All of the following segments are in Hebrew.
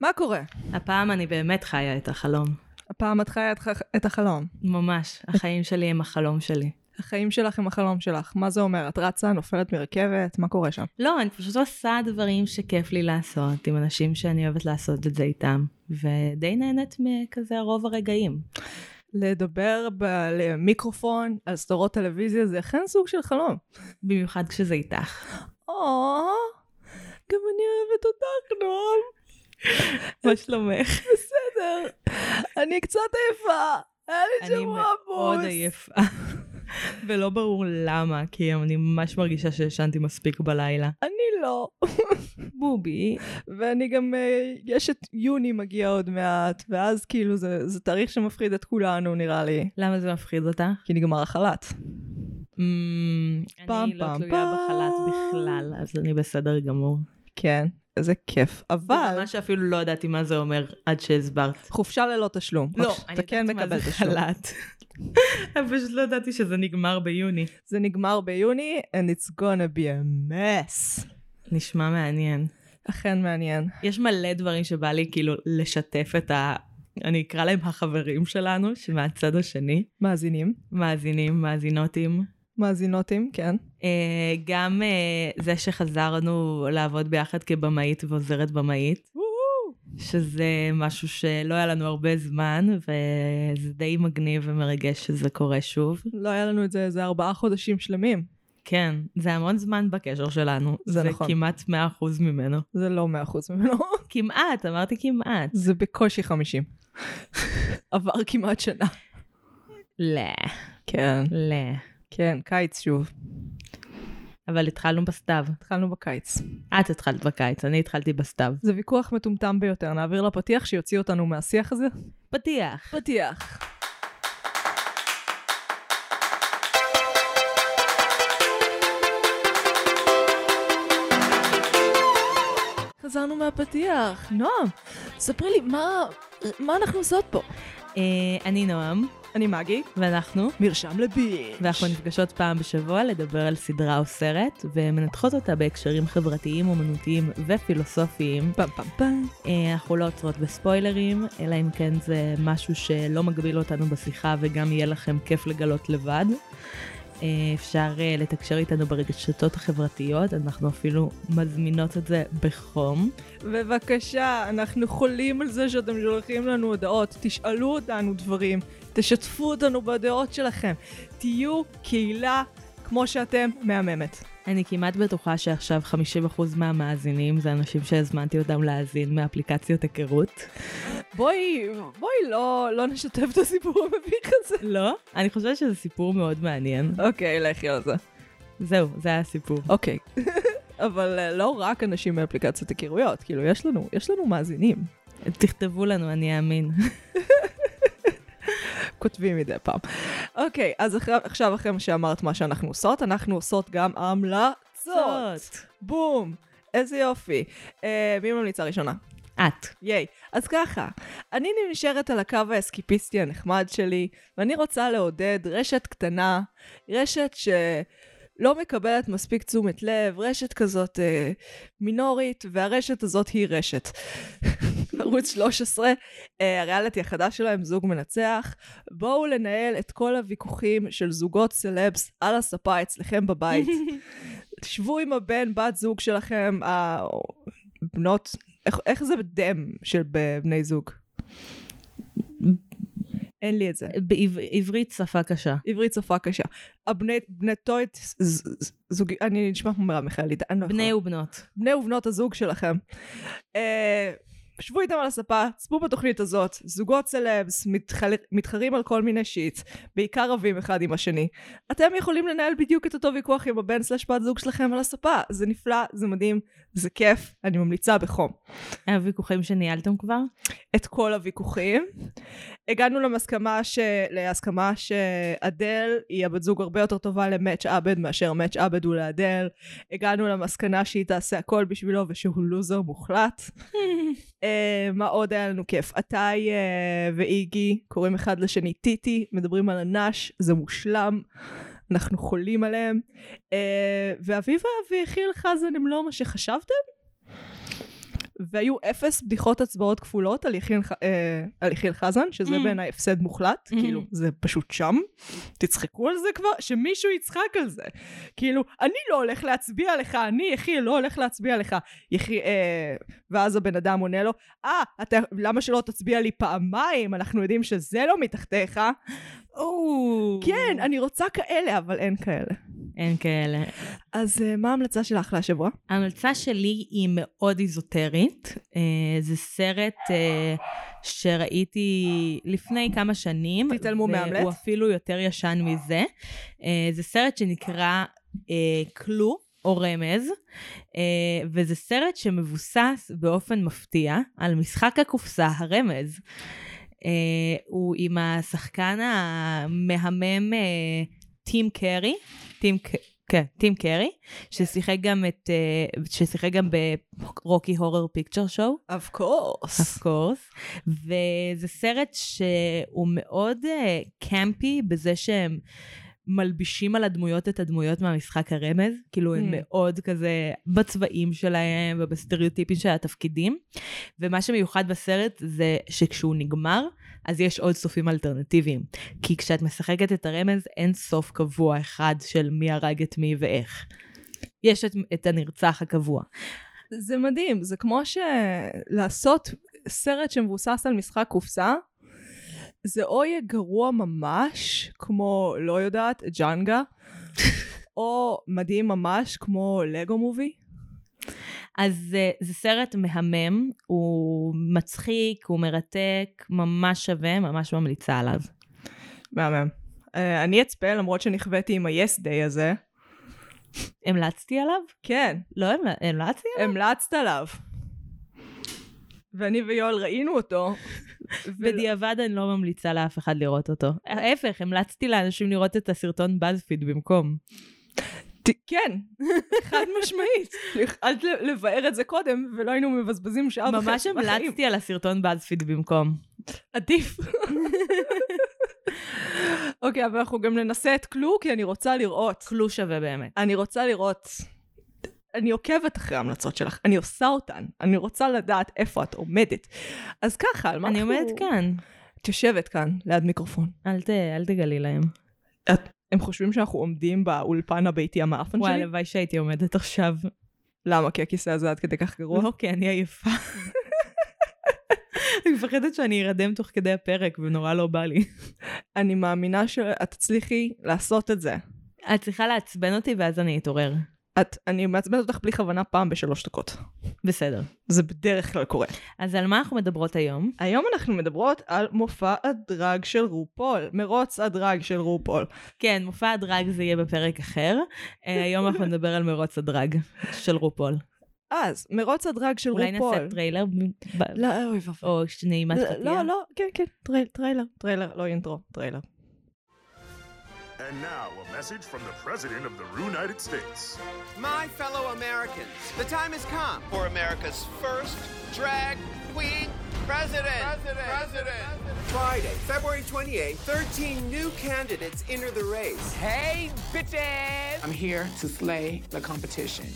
מה קורה? הפעם אני באמת חיה את החלום. הפעם את חיה את, ח- את החלום. ממש, החיים שלי הם החלום שלי. החיים שלך הם החלום שלך. מה זה אומר? את רצה, נופלת מרכבת? מה קורה שם? לא, אני פשוט עושה דברים שכיף לי לעשות עם אנשים שאני אוהבת לעשות את זה איתם, ודי נהנית מכזה רוב הרגעים. לדבר למיקרופון על סדרות טלוויזיה זה אכן סוג של חלום. במיוחד כשזה איתך. או, גם אני אוהבת אותך, נועם. מה שלומך? בסדר. אני קצת עייפה. היה לי אני שבוע מאוד עמוס. עייפה. ולא ברור למה, כי אני ממש מרגישה שישנתי מספיק בלילה. אני לא. בובי, ואני גם, אה, יש את יוני מגיע עוד מעט, ואז כאילו זה, זה תאריך שמפחיד את כולנו נראה לי. למה זה מפחיד אותך? כי נגמר החל"ת. Mm, פעם, אני לא פעם, תלויה פעם. בחל"ת בכלל, אז אני בסדר גמור. כן, איזה כיף. אבל ממש אפילו לא ידעתי מה זה אומר עד שהסברת. חופשה ללא תשלום. לא, אני כן יודעת מה זה. חל"ת. אני פשוט לא ידעתי שזה נגמר ביוני. זה נגמר ביוני, and it's gonna be a mess. נשמע מעניין. אכן מעניין. יש מלא דברים שבא לי כאילו לשתף את ה... אני אקרא להם החברים שלנו, שמהצד השני, מאזינים. מאזינים, מאזינותים. מאזינותים, כן. אה, גם אה, זה שחזרנו לעבוד ביחד כבמאית ועוזרת במאית, שזה משהו שלא היה לנו הרבה זמן, וזה די מגניב ומרגש שזה קורה שוב. לא היה לנו את זה איזה ארבעה חודשים שלמים. כן, זה המון זמן בקשר שלנו. זה זה נכון. כמעט 100% ממנו. זה לא מאה אחוז ממנו. כמעט, אמרתי כמעט. זה בקושי חמישים. עבר כמעט שנה. לא, כן. לא. כן, קיץ שוב. אבל התחלנו בסתיו. התחלנו בקיץ. את התחלת בקיץ, אני התחלתי בסתיו. זה ויכוח מטומטם ביותר. נעביר לפתיח שיוציא אותנו מהשיח הזה? פתיח. פתיח. חזרנו מהפתיח. נועם, ספרי לי, מה, מה אנחנו עושות פה? אה, אני נועם, אני מגי, ואנחנו, מרשם לביץ'. ואנחנו נפגשות פעם בשבוע לדבר על סדרה או סרט, ומנתחות אותה בהקשרים חברתיים, אומנותיים ופילוסופיים. פעם פעם פעם. אה, אנחנו לא עוצרות בספוילרים, אלא אם כן זה משהו שלא מגביל אותנו בשיחה וגם יהיה לכם כיף לגלות לבד. אה, אפשר אה, לתקשר איתנו ברשתות החברתיות, אנחנו אפילו מזמינות את זה בחום. בבקשה, אנחנו חולים על זה שאתם שולחים לנו הודעות, תשאלו אותנו דברים, תשתפו אותנו בדעות שלכם. תהיו קהילה כמו שאתם מהממת. אני כמעט בטוחה שעכשיו 50% מהמאזינים זה אנשים שהזמנתי אותם להאזין מאפליקציות היכרות. בואי, בואי לא, לא נשתף את הסיפור המביך הזה. לא? אני חושבת שזה סיפור מאוד מעניין. אוקיי, לכי על זה. זהו, זה היה הסיפור. אוקיי. אבל אה, לא רק אנשים מאפליקציות היכרויות, כאילו, יש לנו, יש לנו מאזינים. תכתבו לנו, אני אאמין. כותבים מדי פעם. אוקיי, אז אחרי, עכשיו אחרי מה שאמרת מה שאנחנו עושות, אנחנו עושות גם המלצות. בום, איזה יופי. אה, מי ממליצה ראשונה? את. ייי. אז ככה, אני נשארת על הקו האסקיפיסטי הנחמד שלי, ואני רוצה לעודד רשת קטנה, רשת שלא מקבלת מספיק תשומת לב, רשת כזאת אה, מינורית, והרשת הזאת היא רשת. ערוץ 13, אה, הריאליטי החדש שלהם, זוג מנצח. בואו לנהל את כל הוויכוחים של זוגות סלבס על הספה אצלכם בבית. שבו עם הבן, בת זוג שלכם, הבנות, איך, איך זה דם של בני זוג? אין לי את זה. בעברית שפה קשה. עברית שפה קשה. הבני בני טויט, ז- ז- זוג, אני נשמע כמו מרב מיכאלי, אני לא בני. ובנות. בני ובנות הזוג שלכם. אה, שבו איתם על הספה, צפו בתוכנית הזאת, זוגות סלבס, מתחל... מתחרים על כל מיני shit, בעיקר רבים אחד עם השני. אתם יכולים לנהל בדיוק את אותו ויכוח עם הבן slash בת זוג שלכם על הספה. זה נפלא, זה מדהים, זה כיף, אני ממליצה בחום. היה ויכוחים שניהלתם כבר? את כל הוויכוחים. הגענו למסכמה, ש... להסכמה שאדל היא הבת זוג הרבה יותר טובה למאץ' עבד מאשר מאץ' עבד הוא לאדל. הגענו למסקנה שהיא תעשה הכל בשבילו ושהוא לוזר מוחלט. אה, מה עוד היה לנו כיף? עתאי אה, ואיגי קוראים אחד לשני טיטי, מדברים על הנש, זה מושלם. אנחנו חולים עליהם. אה, ואביבה ואחיל חזן הם לא מה שחשבתם? והיו אפס בדיחות הצבעות כפולות על יחיאל ח- אה, על יחיאל חזן, שזה Mm. בעיניי הפסד מוחלט, Mm. כאילו, זה פשוט שם. תצחקו על זה כבר, שמישהו יצחק על זה. כאילו, אני לא הולך להצביע לך, אני יחיאל לא הולך להצביע לך. יחי... אה, ואז הבן אדם עונה לו, אה, אתה, למה שלא תצביע לי פעמיים? אנחנו יודעים שזה לא מתחתיך. או. כן, אני רוצה כאלה, אבל אין כאלה. אין כאלה. אז אה, מה ההמלצה שלך להשבוע? ההמלצה שלי היא מאוד איזוטרית. אה, זה סרט אה, שראיתי לפני כמה שנים. תתעלמו מהמלט. והוא אפילו יותר ישן מזה. אה, זה סרט שנקרא אה, קלו. או רמז, אה, וזה סרט שמבוסס באופן מפתיע על משחק הקופסה הרמז. אה, הוא עם השחקן המהמם טים קרי, טים, כן, טים קרי, ששיחק גם את, אה, ששיחק גם ברוקי הורר פיקצ'ר שואו. of course. of course, וזה סרט שהוא מאוד קמפי בזה שהם מלבישים על הדמויות את הדמויות מהמשחק הרמז, כאילו הם Mm. מאוד כזה בצבעים שלהם ובסטריאוטיפים של התפקידים, ומה שמיוחד בסרט זה שכשהוא נגמר, אז יש עוד סופים אלטרנטיביים. כי כשאת משחקת את הרמז, אין סוף קבוע אחד של מי הרג את מי ואיך. יש את, את הנרצח הקבוע. זה מדהים, זה כמו שלעשות סרט שמבוסס על משחק קופסה, זה או יהיה גרוע ממש, כמו, לא יודעת, ג'אנגה, או מדהים ממש, כמו לגו מובי. אז uh, זה סרט מהמם, הוא מצחיק, הוא מרתק, ממש שווה, ממש ממליצה עליו. מהמם. Uh, אני אצפה, למרות שנכוויתי עם ה-yes day הזה. המלצתי עליו? כן, לא המל... המלצתי עליו? המלצת עליו. ואני ויואל ראינו אותו. בדיעבד אני לא ממליצה לאף אחד לראות אותו. ההפך, המלצתי לאנשים לראות את הסרטון בזפיד במקום. כן, חד משמעית. יכולת לבאר את זה קודם, ולא היינו מבזבזים שעה וחצי ממש בחיים. המלצתי על הסרטון בזפיד במקום. עדיף. אוקיי, אבל אנחנו גם ננסה את קלו, כי אני רוצה לראות. כלו שווה באמת. אני רוצה לראות. אני עוקבת אחרי ההמלצות שלך, אני עושה אותן. אני רוצה לדעת איפה את עומדת. אז ככה, על מה אני אנחנו... עומדת כאן. את יושבת כאן, ליד מיקרופון. אל, ת... אל תגלי להם. את... הם חושבים שאנחנו עומדים באולפן הביתי המאפן וואי, שלי? הלוואי שהייתי עומדת עכשיו. למה? כי הכיסא הזה עד כדי כך גרוע? לא, כי אני עייפה. אני מפחדת שאני ארדם תוך כדי הפרק, ונורא לא בא לי. אני מאמינה שאת תצליחי לעשות את זה. את צריכה לעצבן אותי ואז אני אתעורר. את, אני מעצבנת אותך בלי כוונה פעם בשלוש דקות. בסדר. זה בדרך כלל קורה. אז על מה אנחנו מדברות היום? היום אנחנו מדברות על מופע הדרג של רופול, מרוץ ה drag של רופול. כן, מופע ה drag זה יהיה בפרק אחר. אה, היום אנחנו נדבר על מרוץ ה drag של רופול. אז, מרוץ ה drag של אולי רופול. נעשה טריילר? לא, אוי ואבוי. או שנעימת לא, פתיח? לא, לא, כן, כן, טרייל, טריילר, טריילר, לא intro, טריילר. And now, a message from the President of the United States. My fellow Americans, the time has come for America's first drag queen president. President. Friday, February 28th, 13 new candidates enter the race. Hey, bitches! I'm here to slay the competition.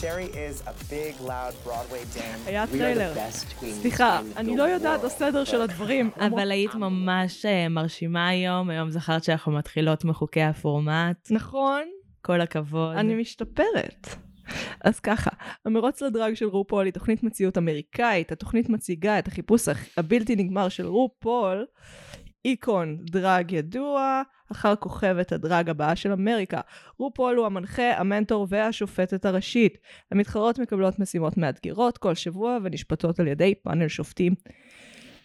Sherry is a big, loud Broadway dame. היה We are טריילר. the best queens סליחה, in אני the לא יודעת world. הסדר של הדברים. אבל היית ממש אה, מרשימה היום, היום זכרת שאנחנו מתחילות מחוקי הפורמט. נכון, כל הכבוד. אני משתפרת. אז ככה, המרוץ לדרג של רופול היא תוכנית מציאות אמריקאית, התוכנית מציגה את החיפוש הח- הבלתי נגמר של רופול, איקון דרג ידוע, אחר כוכבת הדרג הבאה של אמריקה. רופול הוא המנחה, המנטור והשופטת הראשית. המתחרות מקבלות משימות מאתגרות כל שבוע ונשפטות על ידי פאנל שופטים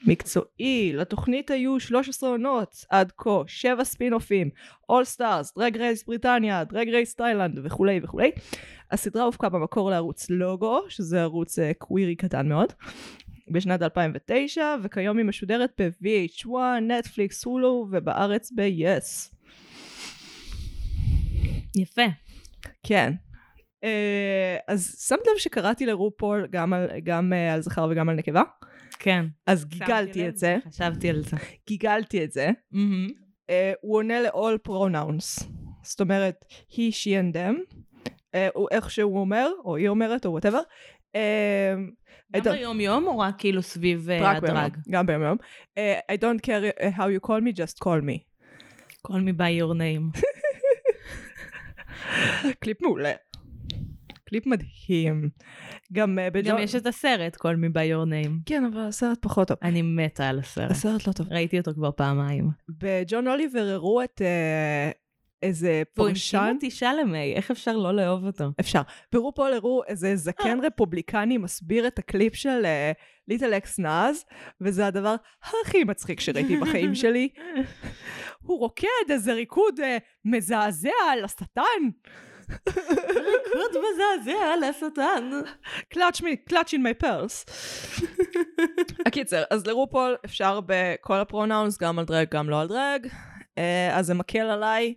מקצועי. לתוכנית היו 13 עונות עד כה, 7 ספין-אופים, All Stars, דרג רייס בריטניה, דרג רייס תאילנד וכולי וכולי. הסדרה הופקה במקור לערוץ לוגו, שזה ערוץ uh, קווירי קטן מאוד, בשנת 2009, וכיום היא משודרת ב-VH1, נטפליקס, הולו, ובארץ ב-yes. יפה. כן. Uh, אז שמת לב שקראתי לרופול גם על, גם, uh, על זכר וגם על נקבה? כן. אז גיגלתי את זה, חשבתי על זה. גיגלתי את זה. מהמם. uh, הוא עונה ל-all pronouns. זאת אומרת, he, she and them. Uh, הוא איך שהוא אומר, או היא אומרת, או whatever. I גם don't- ביום יום או רק כאילו סביב אה, הדרג? גם ביום יום. אה, I don't care how you call me, just call me. call me by your name. קליפ מעולה. קליפ מדהים. גם אה, בג'ון... גם יש את הסרט call me by your name. כן, אבל הסרט פחות טוב. אני מתה על הסרט. הסרט לא טוב. ראיתי אותו כבר פעמיים. בג'ון אוליבר הראו את איזה והוא הנשים פרשן. אותי שלמי, איך אפשר לא לאהוב אותו? אפשר. ברופול הראו איזה זקן רפובליקני מסביר את הקליפ של ליטל אקס נאז, וזה הדבר הכי מצחיק שראיתי בחיים שלי. הוא רוקד איזה ריקוד אה, מזעזע על השטן. ריקוד מזעזע על השטן. קלאץ' מי, קלאץ' אין מי פרס. הקיצר, אז לרופול אפשר בכל הפרונאונס, גם על דרג, גם לא על דרג. אה, אז זה מקל עליי,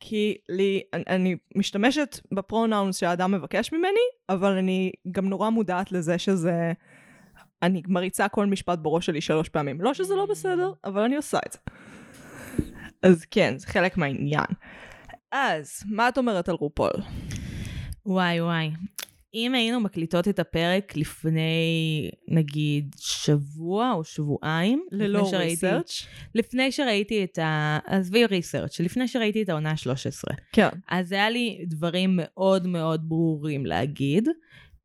כי לי, אני, אני משתמשת בפרונאונס שהאדם מבקש ממני, אבל אני גם נורא מודעת לזה שזה... אני מריצה כל משפט בראש שלי שלוש פעמים. לא שזה לא בסדר, אבל אני עושה את זה. אז כן, זה חלק מהעניין. אז, מה את אומרת על רופול? וואי וואי. אם היינו מקליטות את הפרק לפני נגיד שבוע או שבועיים, ללא ריסרצ'? לפני שראיתי את ה... עזבי ריסרצ', לפני שראיתי את העונה ה-13. כן. אז היה לי דברים מאוד מאוד ברורים להגיד.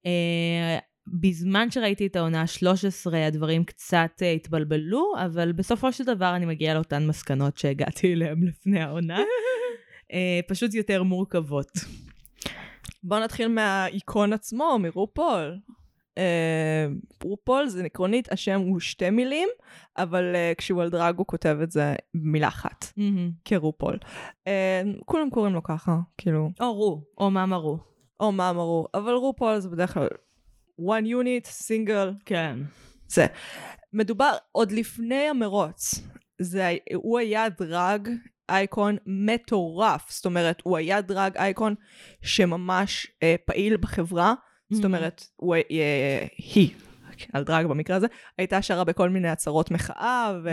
אה, בזמן שראיתי את העונה ה-13 הדברים קצת אה, התבלבלו, אבל בסופו של דבר אני מגיעה לאותן מסקנות שהגעתי אליהן לפני העונה. אה, פשוט יותר מורכבות. בוא נתחיל מהאיקון עצמו, מרופול. אה, רופול זה עקרונית, השם הוא שתי מילים, אבל אה, כשהוא על דרג הוא כותב את זה במילה אחת, כרופול. אה, כולם קוראים לו ככה, כאילו, או רו, או מה מרו. או מה אמרו, אבל רופול זה בדרך כלל one unit, single, כן. זה. מדובר עוד לפני המרוץ. זה, הוא היה דרג אייקון מטורף. זאת אומרת, הוא היה דרג אייקון שממש אה, פעיל בחברה. זאת Mhm. אומרת, הוא, אה, היא, על דרג במקרה הזה, הייתה שרה בכל מיני עצרות מחאה, Mm.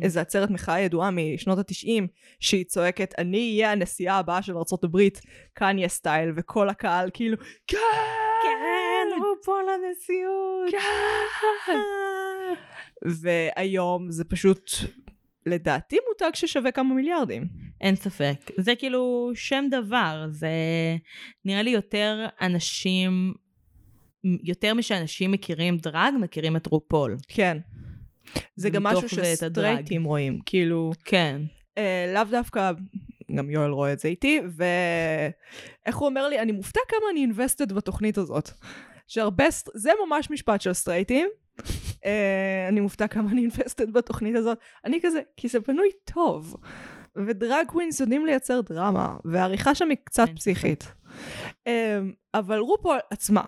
ואיזו עצרת מחאה ידועה משנות התשעים, שהיא צועקת, אני אהיה הנשיאה הבאה של ארה"ב, קניה סטייל, וכל הקהל כאילו, כן! כן, רו פה לנשיאות. כן! והיום זה פשוט, לדעתי מותג ששווה כמה מיליארדים. אין ספק. זה כאילו שם דבר, זה נראה לי יותר אנשים, יותר משאנשים מכירים דרג, מכירים את רופול. כן. זה גם משהו. שסטרייטים רואים, כאילו, כן. אה, לאו דווקא, גם יואל רואה את זה איתי, ואיך הוא אומר לי, אני מופתע כמה אני אינבסטד בתוכנית הזאת. שהרבה, זה ממש משפט של סטרייטים. אה, אני מופתע כמה אני invested בתוכנית הזאת. אני כזה, כי זה בנוי טוב. ו drag queens יודעים לייצר דרמה, והעריכה שם היא קצת אין פסיכית. אה, אבל רופול עצמה,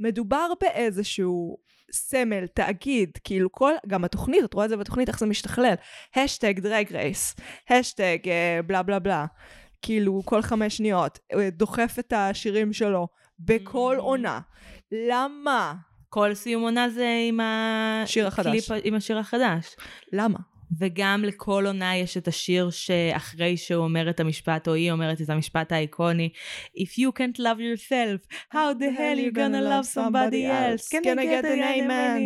מדובר באיזשהו סמל, תאגיד, כאילו כל, גם התוכנית, את רואה את זה בתוכנית, איך זה משתכלל. hashtag Drag Race, hashtag בלה בלה בלה. כאילו כל חמש שניות, אה, דוחף את השירים שלו בכל Mm. עונה. למה? כל סיום עונה זה עם שיר החדש. הקליפ- עם השיר החדש. למה? וגם לכל עונה יש את השיר שאחרי שהוא אומר את המשפט, או היא אומרת את המשפט האיקוני, If you can't love yourself, how the hell you gonna love somebody else? Can I get an amen?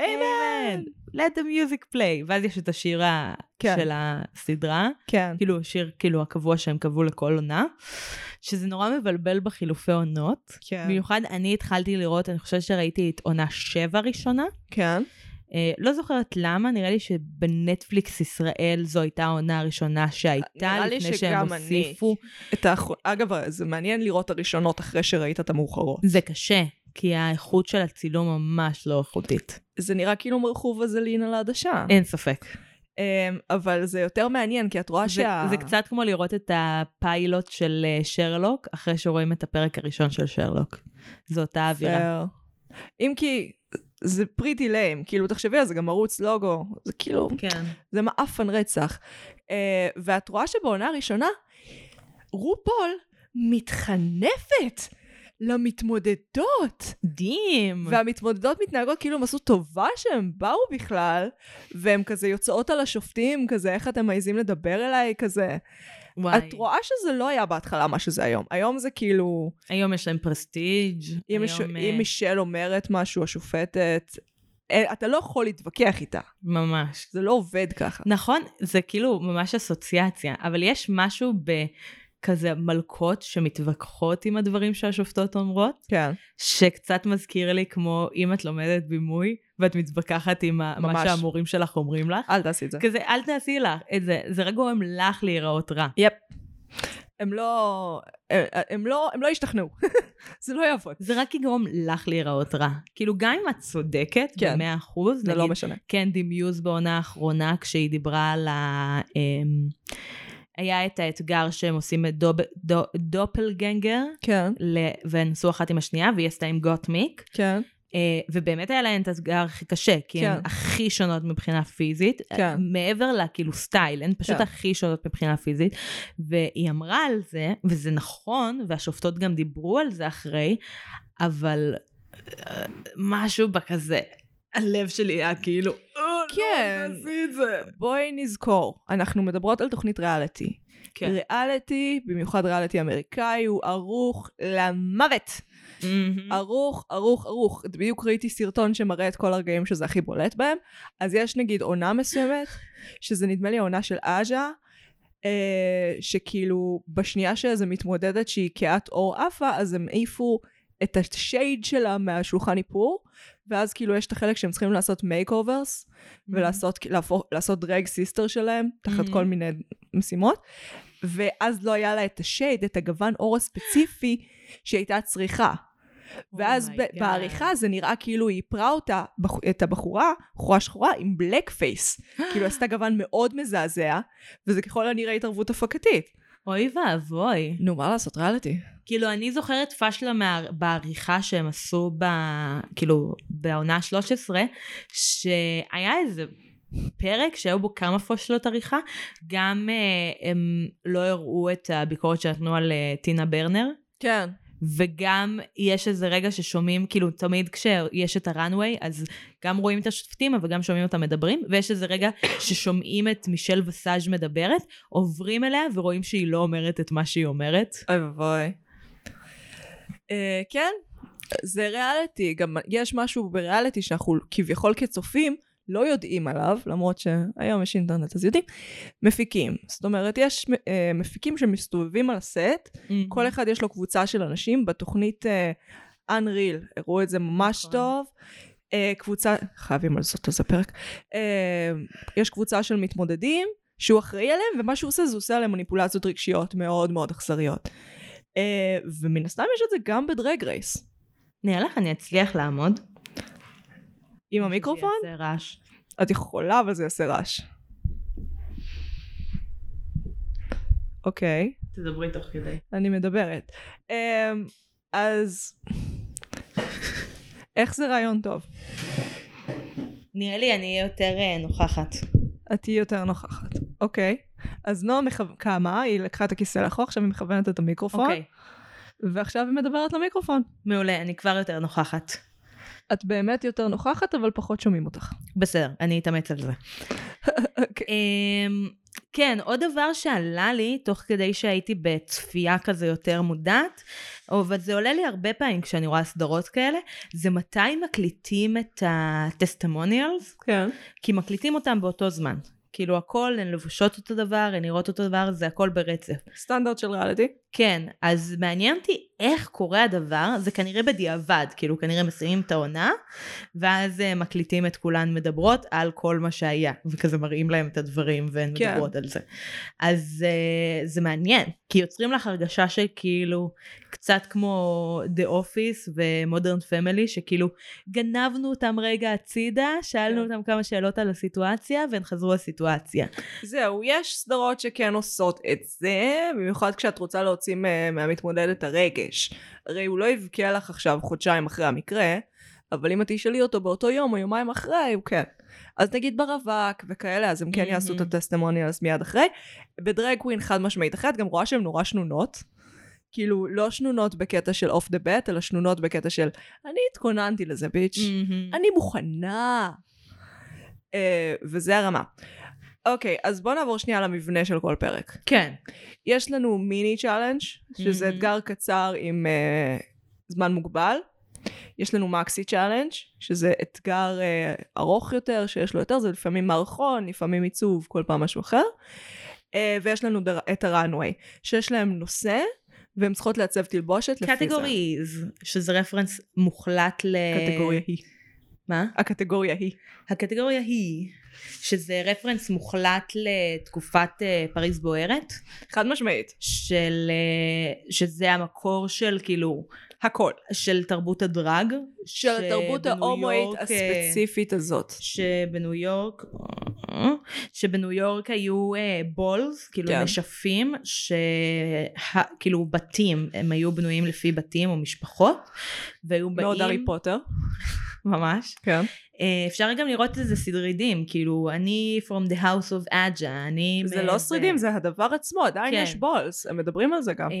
Amen! let the music play. ואז יש את השיר כן. של הסדרה, כן. כאילו השיר כאילו הקבוע שהם קבעו לכל עונה, שזה נורא מבלבל בחילופי עונות. כן. במיוחד אני התחלתי לראות, אני חושבת שראיתי את עונה שבע ראשונה. כן. אה, לא זוכרת למה, נראה לי שבנטפליקס ישראל זו הייתה העונה הראשונה שהייתה, נראה לי לפני שהם שגם אני. הוסיפו. את האחר... אגב, זה מעניין לראות הראשונות אחרי שראית את המאוחרות. זה קשה, כי האיכות של הצילום ממש לא איכותית. זה נראה כאילו מרחוב הזלין על העדשה. אין ספק. אמ, אבל זה יותר מעניין, כי את רואה זה, שה... זה קצת כמו לראות את הפיילוט של אה, שרלוק, אחרי שרואים את הפרק הראשון של שרלוק. זו אותה אווירה. אם כי זה פריטי ליים, כאילו תחשבי על זה, גם ערוץ לוגו, זה כאילו, כן. זה מעפן רצח. אה, ואת רואה שבעונה הראשונה, רופול מתחנפת למתמודדות. דים. והמתמודדות מתנהגות כאילו הם עשו טובה שהם באו בכלל, והן כזה יוצאות על השופטים, כזה איך אתם מעזים לדבר אליי, כזה. וואי. את רואה שזה לא היה בהתחלה מה שזה היום. היום זה כאילו, היום יש להם פרסטיג'. אם, היום, מש... אה, אם מישל אומרת משהו, השופטת, אה, אתה לא יכול להתווכח איתה. ממש. זה לא עובד ככה. נכון, זה כאילו ממש אסוציאציה, אבל יש משהו בכזה מלכות שמתווכחות עם הדברים שהשופטות אומרות, כן. שקצת מזכיר לי כמו אם את לומדת בימוי, ואת מתווכחת עם ה- מה ממש. שהמורים שלך אומרים לך. אל תעשי את זה. כזה, אל תעשי לך את זה, זה רק גורם לך להיראות רע. יפ. הם לא... הם, הם לא... הם לא ישתכנעו. זה לא יעבוד. זה רק יגרום לך להיראות רע. כאילו, גם אם את צודקת, כן. במאה אחוז, זה לא משנה. קנדי מיוז בעונה האחרונה, כשהיא דיברה על ה... אמ, היה את האתגר שהם עושים את דוב, דו, דופלגנגר, כן, ל- ונסו אחת עם השנייה, והיא עשתה עם גוטמיק, כן, אה, ובאמת היה להן את האתגר הכי קשה, כי הן כן. הכי שונות מבחינה פיזית, כן. אה, מעבר לכאילו סטייל, הן פשוט כן. הכי שונות מבחינה פיזית, והיא אמרה על זה, וזה נכון, והשופטות גם דיברו על זה אחרי, אבל אה, משהו בכזה, הלב שלי היה כאילו, "אה, כן. לא תעשי את זה. בואי נזכור, אנחנו מדברות על תוכנית ריאליטי. כן. ריאליטי, במיוחד ריאליטי אמריקאי, הוא ערוך למוות. מהמם. ערוך, ערוך, ערוך. בדיוק ראיתי סרטון שמראה את כל הרגעים שזה הכי בולט בהם. אז יש נגיד עונה מסוימת, שזה נדמה לי העונה של עז'ה, אה, שכאילו בשנייה שאיזה מתמודדת שהיא כהת עור עפה, אז הם העיפו את השייד שלה מהשולחן איפור, ואז כאילו יש את החלק שהם צריכים לעשות makeovers, ולעשות להפוך, לעשות drag sister שלהם, תחת Mhm. כל מיני משימות, ואז לא היה לה את ה shade, את הגוון עור הספציפי שהיא הייתה צריכה. ואז Oh ב- God. בעריכה זה נראה כאילו היא איפרה אותה, את הבחורה, בחורה שחורה, עם blackface. כאילו עשתה גוון מאוד מזעזע, וזה ככל הנראה התערבות הפקתית. אוי ואבוי. נו, מה לעשות, ריאליטי. כאילו, אני זוכרת פשלה מה... בעריכה שהם עשו ב... כאילו, בעונה ה-13, שהיה איזה פרק שהיו בו כמה פשלות עריכה, גם אה, הם לא הראו את הביקורת שנתנו על אה, טינה ברנר, כן. וגם יש איזה רגע ששומעים, כאילו תמיד כשיש את הראנוויי, אז גם רואים את השופטים, אבל גם שומעים אותם מדברים, ויש איזה רגע ששומעים את מישל וסאז' מדברת, עוברים אליה ורואים שהיא לא אומרת את מה שהיא אומרת. אוי ואבוי. אה, כן, זה ריאליטי. גם יש משהו בריאליטי שאנחנו כביכול כצופים לא יודעים עליו, למרות שהיום יש אינטרנט אז יודעים, מפיקים. זאת אומרת, יש אה, מפיקים שמסתובבים על הסט, כל אחד יש לו קבוצה של אנשים, בתוכנית אה, Unreal הראו את זה ממש נכון. טוב. אה, קבוצה, חייבים על זה פרק, אה, יש קבוצה של מתמודדים שהוא אחראי עליהם, ומה שהוא עושה זה הוא עושה עליהם מניפולציות רגשיות מאוד מאוד אכזריות. אה, ומן הסתם יש את זה גם בדרג רייס. נראה לך אני אצליח לעמוד? עם המיקרופון? זה יעשה רעש. את יכולה, אבל זה יעשה רעש. אוקיי, תדברי תוך כדי. אני מדברת. אה, אז... איך זה רעיון טוב? נראה לי אני אהיה יותר אה, נוכחת. את תהיי יותר נוכחת. אוקיי. אז נועה מכו... קמה, היא לקחה את הכיסא לאחור, עכשיו היא מכוונת את המיקרופון, אוקיי, ועכשיו היא מדברת למיקרופון. מעולה, אני כבר יותר נוכחת. את באמת יותר נוכחת, אבל פחות שומעים אותך. בסדר, אני אתאמץ על זה. אוקיי. אמ, כן, עוד דבר שעלה לי, תוך כדי שהייתי בצפייה כזה יותר מודעת, אבל זה עולה לי הרבה פעמים כשאני רואה סדרות כאלה, זה מתי מקליטים את הטסטמוניאלס, כן. כי מקליטים אותם באותו זמן. כאילו הכל, הן לבושות אותו דבר, הן נראות אותו דבר, זה הכל ברצף. סטנדרט של ריאליטי. כן, אז מעניין אותי איך קורה הדבר, זה כנראה בדיעבד, כאילו כנראה מסיימים את העונה, ואז uh, מקליטים את כולן מדברות על כל מה שהיה, וכזה מראים להם את הדברים והן כן. מדברות על זה. אז uh, זה מעניין, כי יוצרים לך הרגשה שכאילו, קצת כמו The Office ו-Modern Family, שכאילו גנבנו אותם רגע הצידה, שאלנו כן. אותם כמה שאלות על הסיטואציה, והן חזרו לסיטואציה. זהו, יש סדרות שכן עושות את זה, במיוחד כשאת רוצה להוציא מה- מהמתמודד את הרגש. הרי הוא לא יבקיע לך עכשיו חודשיים אחרי המקרה, אבל אם את תשאלי אותו באותו יום או יומיים אחרי, הוא כן. אז נגיד ברווק וכאלה, אז הם כן יעשו את. ה testimonials מיד אחרי. ב drag queen חד משמעית אחרי, את גם רואה שהן נורא שנונות. כאילו, לא שנונות בקטע של off the bat, אלא שנונות בקטע של אני התכוננתי לזה, bitch. אני מוכנה. אה, וזה הרמה. אוקיי, אז בוא נעבור שנייה למבנה של כל פרק. כן. יש לנו mini challenge, שזה מהמם. אתגר קצר עם אה, זמן מוגבל. יש לנו maxi challenge, שזה אתגר אה, ארוך יותר, שיש לו יותר, זה לפעמים מערכון, לפעמים עיצוב, כל פעם משהו אחר. אה, ויש לנו דר- את ה runway, שיש להם נושא, והן צריכות לעצב תלבושת לפי זה. categories, שזה reference מוחלט ל... הקטגוריה היא. מה? הקטגוריה היא. הקטגוריה היא, שזה reference מוחלט לתקופת אה, פריז בוערת, חד משמעית. של... אה, שזה המקור של כאילו... הכל. של תרבות הדרג. של התרבות ההומואית יורק, אה, הספציפית הזאת. שבניו יורק, שבניו יורק היו בולס, כאילו כן. נשפים, שכאילו בתים, הם היו בנויים לפי בתים או משפחות, והיו באים, מאוד הארי פוטר. ממש, כן. אה, אפשר גם לראות איזה סדרידים, כאילו אני from the house of Aja, אני... זה מ- לא שרידים, זה הדבר עצמו, עדיין כן. יש בולס, הם מדברים על זה גם. אה,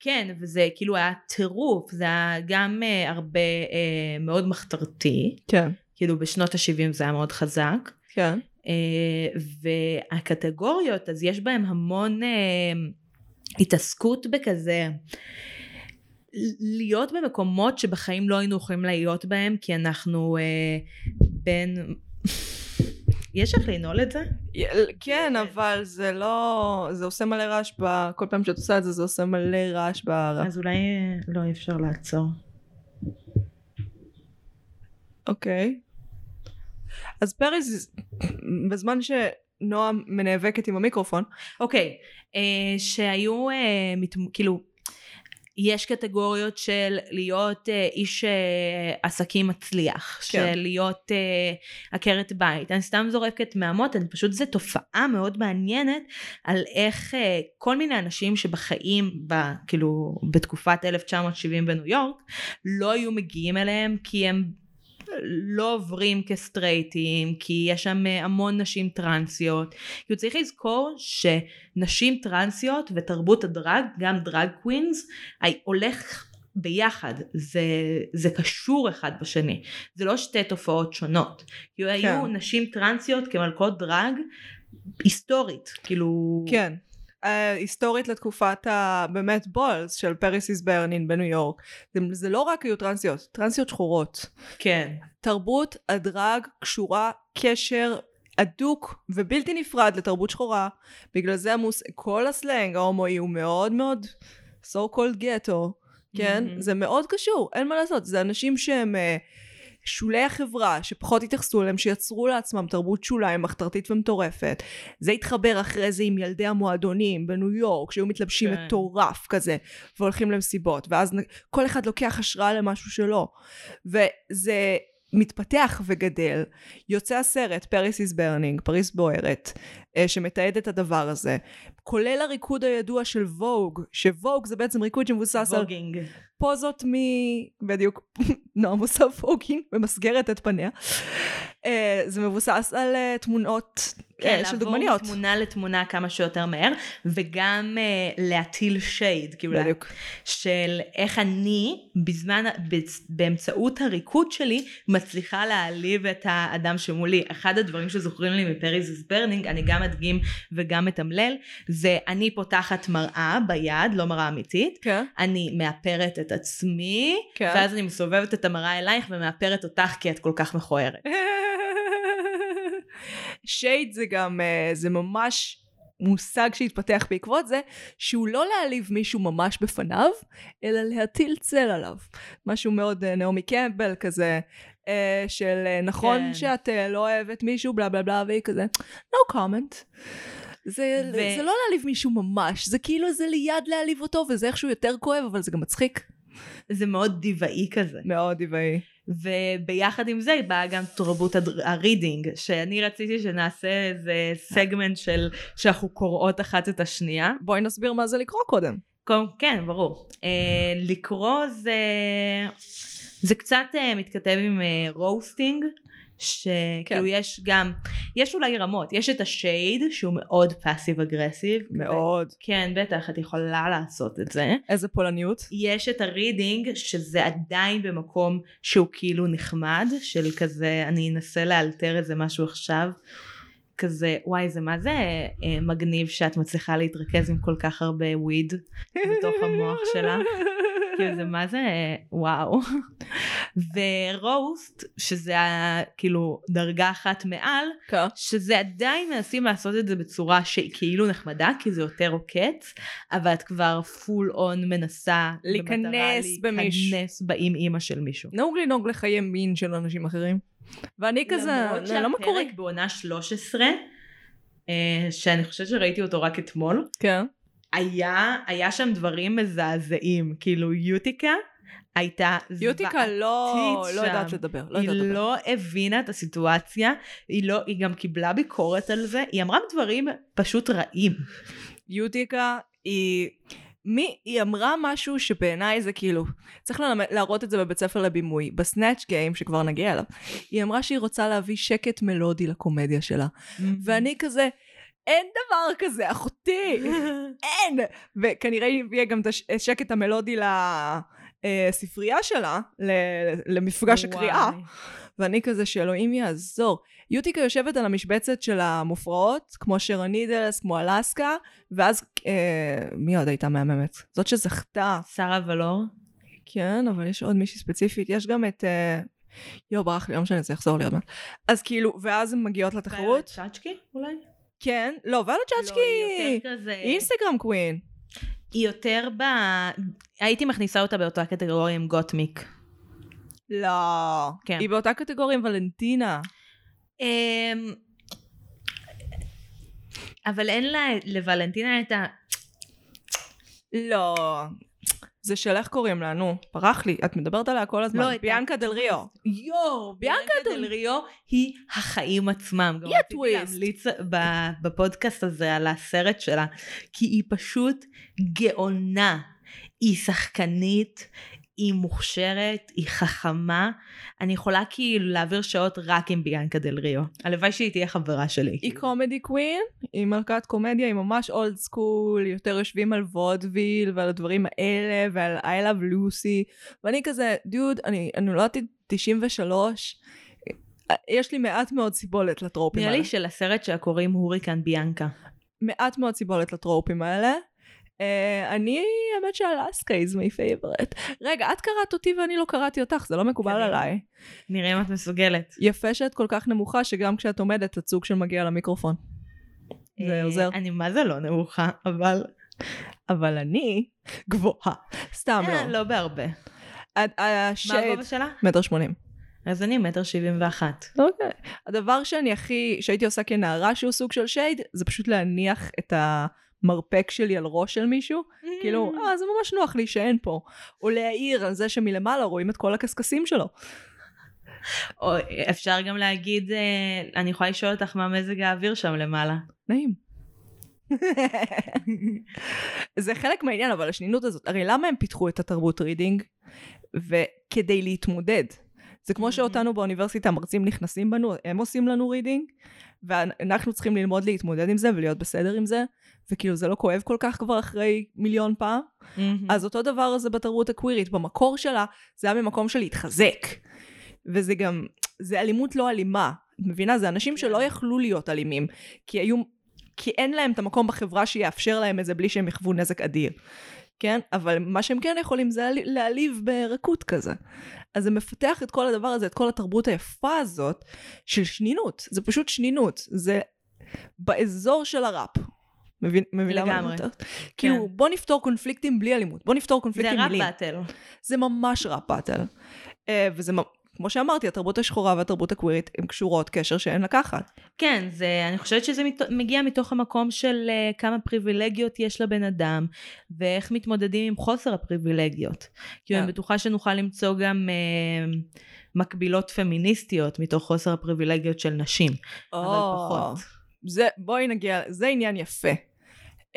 כן, וזה כאילו היה טירוף, זה היה גם אה, הרבה אה, מאוד מחתרתי, כן. כאילו בשנות ה-70 זה היה מאוד חזק. כן. והקטגוריות, אז יש בהם המון התעסקות בכזה. להיות במקומות שבחיים לא היינו יכולים להיות בהם, כי אנחנו אה, בין... יש איך לנעול את זה? כן, אבל זה לא... זה עושה מלא רעש ב... כל פעם שאת עושה את זה, זה עושה מלא רעש ב... אז אולי אה, לא אי אפשר לעצור. אוקיי. אז פריס, בזמן שנועה נאבקת עם המיקרופון, אוקיי, אה, שהיו אה, מת, כאילו, יש קטגוריות של להיות אה, איש אה, עסקים מצליח, כן. של להיות אה, עקרת בית. אני סתם זורקת מהמות, אני פשוט, זו תופעה מאוד מעניינת על איך אה, כל מיני אנשים שבחיים, ב, כאילו, בתקופת 1970 בניו יורק, לא היו מגיעים אליהם כי הם לא עוברים כסטרייטים, כי יש שם אה, המון נשים טרנסיות. כאילו צריך לזכור שנשים טרנסיות ותרבות הדרג, גם drag queens, הולך ביחד, זה, זה קשור אחד בשני, זה לא שתי תופעות שונות. כאילו היו נשים טרנסיות כמלכות דרג היסטורית, כאילו... כן. אה, היסטורית לתקופת הבאמת balls של Paris Is Burning בניו יורק. זה, זה לא רק היו טרנסיות, טרנסיות שחורות. כן. תרבות הדרג קשורה קשר הדוק ובלתי נפרד לתרבות שחורה. בגלל זה המוס... כל הסלנג ההומואי הוא מאוד מאוד so called ghetto, כן? מהמם. זה מאוד קשור, אין מה לעשות. זה אנשים שהם uh, שולי החברה, שפחות התייחסו אליהם, שיצרו לעצמם תרבות שוליים מחתרתית ומטורפת. זה התחבר אחרי זה עם ילדי המועדונים בניו יורק, שהיו מתלבשים כן. מטורף כזה, והולכים למסיבות, ואז כל אחד לוקח השראה למשהו שלו. וזה מתפתח וגדל. יוצא הסרט Paris Is Burning, פריס בוערת, אה, שמתעד את הדבר הזה. כולל הריקוד הידוע של vogue, ש vogue זה בעצם ריקוד שמבוסס על voguing. פוזות מ... בדיוק, נועם עושה voguing, ממסגרת את פניה. אה, זה מבוסס על אה, תמונות אה, של דוגמניות. כן, לעבור מתמונה לתמונה כמה שיותר מהר, וגם להטיל shade, כאילו, בדיוק. של איך אני, בזמן, באמצעות הריקוד שלי, מצליחה להעליב את האדם שמולי. אחד הדברים שזוכרים לי מ Paris Is Burning, אני גם אדגים וגם מתמלל, זה אני פותחת מראה ביד, לא מראה אמיתית, כן. אני מאפרת את עצמי, כן. ואז אני מסובבת את המראה אלייך ומאפרת אותך כי את כל כך מכוערת. שייד זה גם, אה, זה ממש מושג שהתפתח בעקבות זה, שהוא לא להעליב מישהו ממש בפניו, אלא להטיל צל עליו. משהו מאוד אה, נעמי קמפבל כזה, אה, של נכון כן. שאת לא אוהבת מישהו, בלה בלה בלה, והיא כזה, no comment. זה, ו- זה לא להעליב מישהו ממש, זה כאילו זה ליד להעליב אותו, וזה איכשהו יותר כואב, אבל זה גם מצחיק. זה מאוד דיוואי כזה. מאוד טבעי. וביחד עם זה באה גם תרבות ה reading, שאני רציתי שנעשה איזה סגמנט של שאנחנו קוראות אחת את השנייה. בואי נסביר מה זה לקרוא קודם. קודם- כן, ברור. אה, לקרוא זה, זה קצת אה, מתכתב עם roasting, שכאילו כן. יש גם, יש אולי רמות, יש את ה shade שהוא מאוד passive aggressive. מאוד. כן, בטח, את יכולה לעשות את זה. איזה פולניות. יש את ה reading שזה עדיין במקום שהוא כאילו נחמד של כזה אני אנסה לאלתר איזה משהו עכשיו כזה, וואי, זה מה זה אה, מגניב שאת מצליחה להתרכז עם כל כך הרבה וויד בתוך המוח שלה. כאילו זה מה זה, וואו. ורוסט, שזה כאילו דרגה אחת מעל, כן. שזה עדיין מנסים לעשות את זה בצורה שהיא כאילו נחמדה, כי זה יותר עוקץ, אבל את כבר פול און מנסה להיכנס במישהו. להיכנס באם אימא של מישהו. נהוג לנהוג לחיי מין של אנשים אחרים. ואני כזה, למרות זה לא מקורי. שהפרק בעונה 13, אה, שאני חושבת שראיתי אותו רק אתמול, כן. היה, היה שם דברים מזעזעים, כאילו יוטיקה הייתה יוטיקה לא, זוועתית לא יודעת. לדבר. לא היא יודעת לדבר. לא הבינה את הסיטואציה, היא, לא, היא גם קיבלה ביקורת על זה, היא אמרה דברים פשוט רעים. יוטיקה היא... מי, היא אמרה משהו שבעיניי זה כאילו, צריך ללמד, להראות את זה בבית ספר לבימוי. בסנאצ' גיים, שכבר נגיע אליו, היא אמרה שהיא רוצה להביא שקט מלודי לקומדיה שלה. ואני כזה, אין דבר כזה, אחותי, אין! וכנראה היא הביאה גם את הש- השקט המלודי לספרייה שלה, ל- למפגש הקריאה. ואני כזה שאלוהים יעזור. יוטיקה יושבת על המשבצת של המופרעות, כמו שרה נידלס, כמו אלסקה, ואז, אה, מי עוד הייתה מהממת? זאת שזכתה. שרה ולור? כן, אבל יש עוד מישהי ספציפית. יש גם את... אה, יואו, ברח לי, לא משנה, זה יחזור לי עוד מעט. אז כאילו, ואז הן מגיעות לתחרות. צ'אצ'קי אולי? כן, לא, ואלה לא, צ'אצ'קי, היא יותר כזה... אינסטגרם קווין. היא יותר ב... הייתי מכניסה אותה באותה קטגוריה עם גוטמיק. לא. כן. היא באותה קטגוריה עם ולנטינה. אמ, אבל אין לה, לוולנטינה את ה... לא. זה של איך קוראים לה, נו, ברח לי, את מדברת עליה כל הזמן. לא, ביאנקה דל ריו. יואו, ביאנקה דל ריו היא החיים עצמם. היא הטוויסט. להמליץ בפודקאסט הזה על הסרט שלה, כי היא פשוט גאונה. היא שחקנית, היא מוכשרת, היא חכמה. אני יכולה כאילו להעביר שעות רק עם ביאנקה דל ריו. הלוואי שהיא תהיה חברה שלי. היא. comedy queen, היא מלכת קומדיה, היא ממש old school, יותר יושבים על וודוויל ועל הדברים האלה ועל I love Lucy, ואני כזה, דוד, אני, אני נולדתי 93, יש לי מעט מאוד סיבולת לטרופים נראה האלה. לי שלסרט שלה קוראים Hurricane Bianca. מעט מאוד סיבולת לטרופים האלה. אה, אני, האמת שאלסקה is my favorite. רגע, את קראת אותי ואני לא קראתי אותך, זה לא מקובל קדימה. עליי. נראה אם את מסוגלת. יפה שאת כל כך נמוכה, שגם כשאת עומדת, הצוג של למיקרופון. זה אה, עוזר. אני מה זה לא נמוכה, אבל... אבל אני גבוהה. סתם אה, לא. לא בהרבה. מה הגובה שלה? מטר שמונים. אז אני מטר שבעים ואחת. אוקיי. הדבר שאני הכי, שהייתי עושה כנערה שהוא סוג של שייד, זה פשוט להניח את המרפק שלי על ראש של מישהו. כאילו, אה, זה ממש נוח להישען פה. או להעיר על זה שמלמעלה רואים את כל הקשקשים שלו. או אפשר גם להגיד, אה, אני יכולה לשאול אותך מה מזג האוויר שם למעלה. נעים. זה חלק מהעניין, אבל השנינות הזאת, הרי למה הם פיתחו את התרבות reading? וכדי להתמודד. זה כמו שאותנו באוניברסיטה המרצים נכנסים בנו, הם עושים לנו reading, ואנחנו צריכים ללמוד להתמודד עם זה ולהיות בסדר עם זה, וכאילו זה לא כואב כל כך כבר אחרי מיליון פעם. אז אותו דבר זה בתרבות הקווירית, במקור שלה זה היה ממקום של להתחזק. וזה גם, זה אלימות לא אלימה, מבינה? זה אנשים שלא יכלו להיות אלימים, כי היו, כי אין להם את המקום בחברה שיאפשר להם את זה בלי שהם יחוו נזק אדיר. כן? אבל מה שהם כן יכולים זה להעל- להעליב ברכות כזה. אז זה מפתח את כל הדבר הזה, את כל התרבות היפה הזאת של שנינות. זה פשוט שנינות. זה באזור של הראפ. מבין, מבינה מה אני. אומרת? כאילו, בוא נפתור קונפליקטים בלי אלימות. בוא נפתור זה קונפליקטים ראפ בלי... באטל. זה ממש ראפ באטל. אה, וזה, כמו שאמרתי, התרבות השחורה והתרבות הקווירית הן קשורות קשר שאין לקחת. כן, זה, אני חושבת שזה מת, מגיע מתוך המקום של uh, כמה פריבילגיות יש לבן אדם, ואיך מתמודדים עם חוסר הפריבילגיות. כי אני כן. בטוחה שנוכל למצוא גם uh, מקבילות פמיניסטיות מתוך חוסר הפריבילגיות של נשים, אבל פחות. זה, בואי נגיע, זה עניין יפה.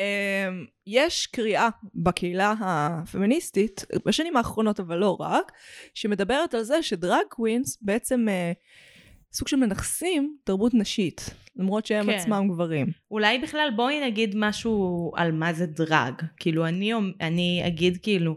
Um, יש קריאה בקהילה הפמיניסטית, בשנים האחרונות אבל לא רק, שמדברת על זה שדרג קווינס בעצם uh, סוג של מנכסים תרבות נשית, למרות שהם כן. עצמם גברים. אולי בכלל בואי נגיד משהו על מה זה דרג. כאילו אני, אני אגיד כאילו,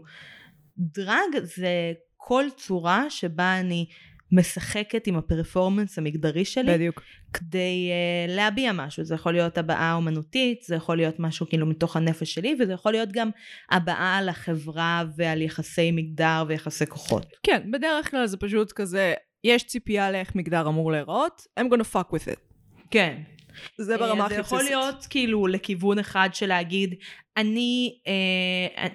דרג זה כל צורה שבה אני משחקת עם הפרפורמנס המגדרי שלי, בדיוק. כדי uh, להביע משהו. זה יכול להיות הבעה אומנותית, זה יכול להיות משהו כאילו מתוך הנפש שלי, וזה יכול להיות גם הבעה על החברה ועל יחסי מגדר ויחסי כוחות. כן, בדרך כלל זה פשוט כזה, יש ציפייה לאיך מגדר אמור להיראות, I'm gonna fuck with it. כן. זה ברמה אה, הכי זה יכול בסיסית. להיות כאילו לכיוון אחד של להגיד, אני, אה,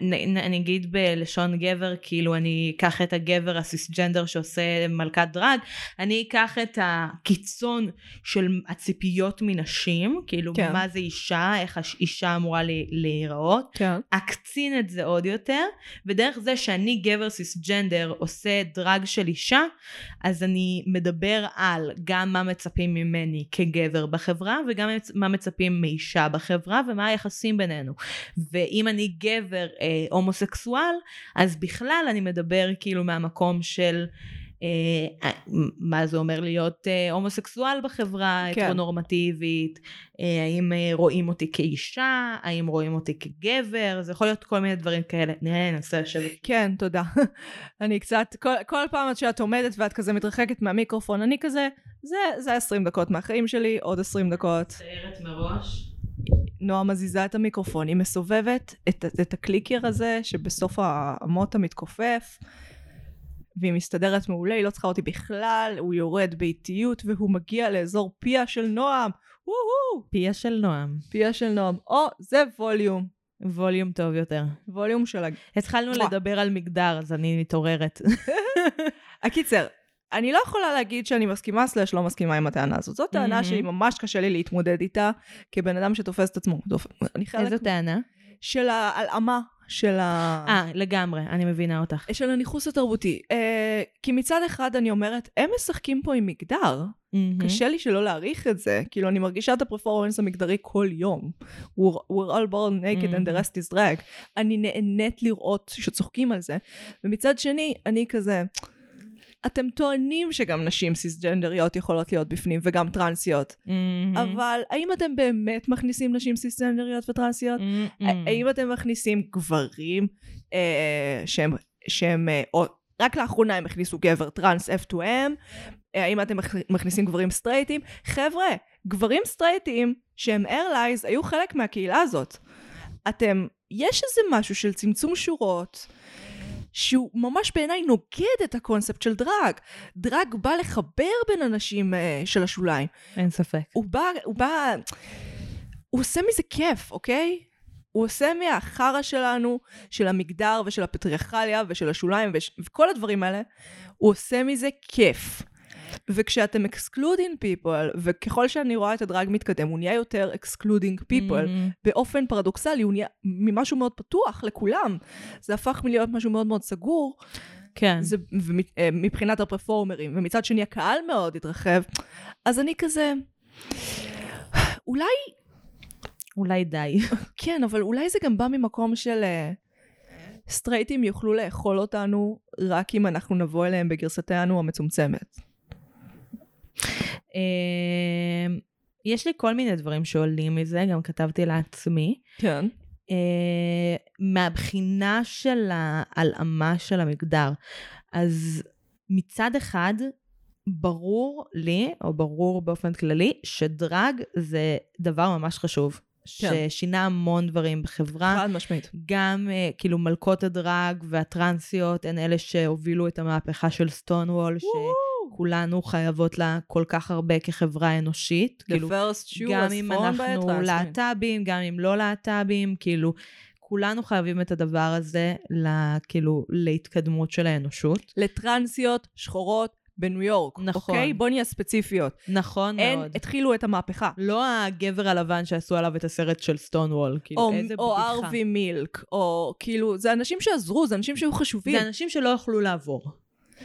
אני אגיד בלשון גבר, כאילו אני אקח את הגבר הסיסג'נדר שעושה מלכת דרג, אני אקח את הקיצון של הציפיות מנשים, כאילו כן. מה זה אישה, איך אישה אמורה לה- להיראות, כן. אקצין את זה עוד יותר, ודרך זה שאני גבר סיסג'נדר עושה דרג של אישה, אז אני מדבר על גם מה מצפים ממני כגבר בחברה, וגם מה מצפים מאישה בחברה, ומה היחסים בינינו. ואם אני גבר אה, הומוסקסואל, אז בכלל אני מדבר כאילו מהמקום של... אה, מה זה אומר להיות אה, הומוסקסואל בחברה כן. הטרונורמטיבית, אה, האם אה, רואים אותי כאישה, האם רואים אותי כגבר, זה יכול להיות כל מיני דברים כאלה. נראה ננסה לשבת. כן, תודה. אני קצת, כל, כל פעם שאת עומדת ואת כזה מתרחקת מהמיקרופון, אני כזה, זה, זה 20 דקות מהחיים שלי, עוד 20 דקות. מצטערת מראש. נועה מזיזה את המיקרופון, היא מסובבת את, את הקליקר הזה שבסוף המוט המתכופף, והיא מסתדרת מעולה, היא לא צריכה אותי בכלל, הוא יורד באיטיות והוא מגיע לאזור פיה של נועם. וואו, פיה של נועם. פיה של נועם. או, זה ווליום. ווליום טוב יותר. ווליום של. התחלנו. לדבר על מגדר, אז אני מתעוררת. הקיצר, אני לא יכולה להגיד שאני מסכימה סלש לא מסכימה עם הטענה הזאת. זו טענה Mhm. שהיא ממש קשה לי להתמודד איתה, כבן אדם שתופס את עצמו. דופ- איזו טענה? של ההלאמה של ה... אה, לגמרי, אני מבינה אותך. של הניכוס התרבותי. אה, כי מצד אחד אני אומרת, הם משחקים פה עם מגדר. מהמם. קשה לי שלא להעריך את זה. כאילו, אני מרגישה את הפרפורמנס המגדרי כל יום. We're, we're all born naked and the rest is drag. אני נהנית לראות שצוחקים על זה. ומצד שני, אני כזה... אתם טוענים שגם נשים סיסג'נדריות יכולות להיות בפנים, וגם טרנסיות. מהמם. אבל האם אתם באמת מכניסים נשים סיסג'נדריות וטרנסיות? מהמם. האם אתם מכניסים גברים אה, שהם, שהם אה, או, רק לאחרונה הם הכניסו גבר טראנס F2M? אה, האם אתם מכ- מכניסים גברים סטרייטים? חבר'ה, גברים סטרייטים שהם allies היו חלק מהקהילה הזאת. אתם, יש איזה משהו של צמצום שורות. שהוא ממש בעיניי נוגד את הקונספט של דרג. דרג בא לחבר בין אנשים אה, של השוליים. אין ספק. הוא בא, הוא בא, הוא עושה מזה כיף, אוקיי? הוא עושה מהחרא שלנו, של המגדר ושל הפטריארכליה ושל השוליים וש... וכל הדברים האלה, הוא עושה מזה כיף. וכשאתם excluding people, וככל שאני רואה את הדרג מתקדם, הוא נהיה יותר excluding people, מהמם. באופן פרדוקסלי, הוא נהיה ממשהו מאוד פתוח לכולם. זה הפך מלהיות משהו מאוד מאוד סגור, כן. זה, אה, מבחינת הפרפורמרים, ומצד שני הקהל מאוד התרחב, אז אני כזה, אולי, אולי די. כן, אבל אולי זה גם בא ממקום של אה, סטרייטים יוכלו לאכול אותנו רק אם אנחנו נבוא אליהם בגרסתנו המצומצמת. אמ, יש לי כל מיני דברים שעולים מזה, גם כתבתי לעצמי. כן. אה, מהבחינה של ההלאמה של המגדר. אז מצד אחד, ברור לי, או ברור באופן כללי, שדרג זה דבר ממש חשוב. כן. ששינה המון דברים בחברה. חד משמעית. גם uh, כאילו מלכות הדרג והטרנסיות הן אלה שהובילו את המהפכה של סטונוול, שכולנו חייבות לה כל כך הרבה כחברה אנושית. The כאילו, first shoe גם אם אנחנו. להט"בים, גם אם לא להט"בים, כאילו, כולנו חייבים את הדבר הזה, לה, כאילו, להתקדמות של האנושות. לטרנסיות שחורות בניו יורק. נכון. אוקיי? בוא נהיה ספציפיות. נכון הן מאוד. התחילו את המהפכה. לא הגבר הלבן שעשו עליו את הסרט של סטונוול, כאילו, או, איזה או בדיחה. ארווי מילק, או כאילו, זה אנשים שעזרו, זה אנשים שהיו חשובים. זה אנשים שלא יכלו לעבור.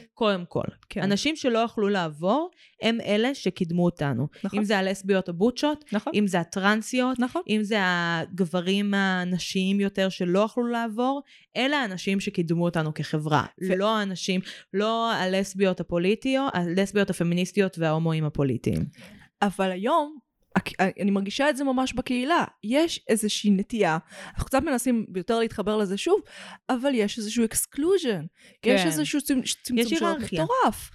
קודם כל. כן. אנשים שלא יכלו לעבור, הם אלה שקידמו אותנו. נכון. אם זה הלסביות הבוטשות, נכון. אם זה הטרנסיות, נכון. אם זה הגברים הנשיים יותר שלא יכלו לעבור, אלה האנשים שקידמו אותנו כחברה. ו- לא האנשים, לא הלסביות הפוליטיות, הלסביות הפמיניסטיות וההומואים הפוליטיים. אבל היום, אני מרגישה את זה ממש בקהילה. יש איזושהי נטייה, אנחנו קצת מנסים יותר להתחבר לזה שוב, אבל יש איזשהו exclusion. יש כן. איזשהו צמצ- צמצום יש שעות. מטורף.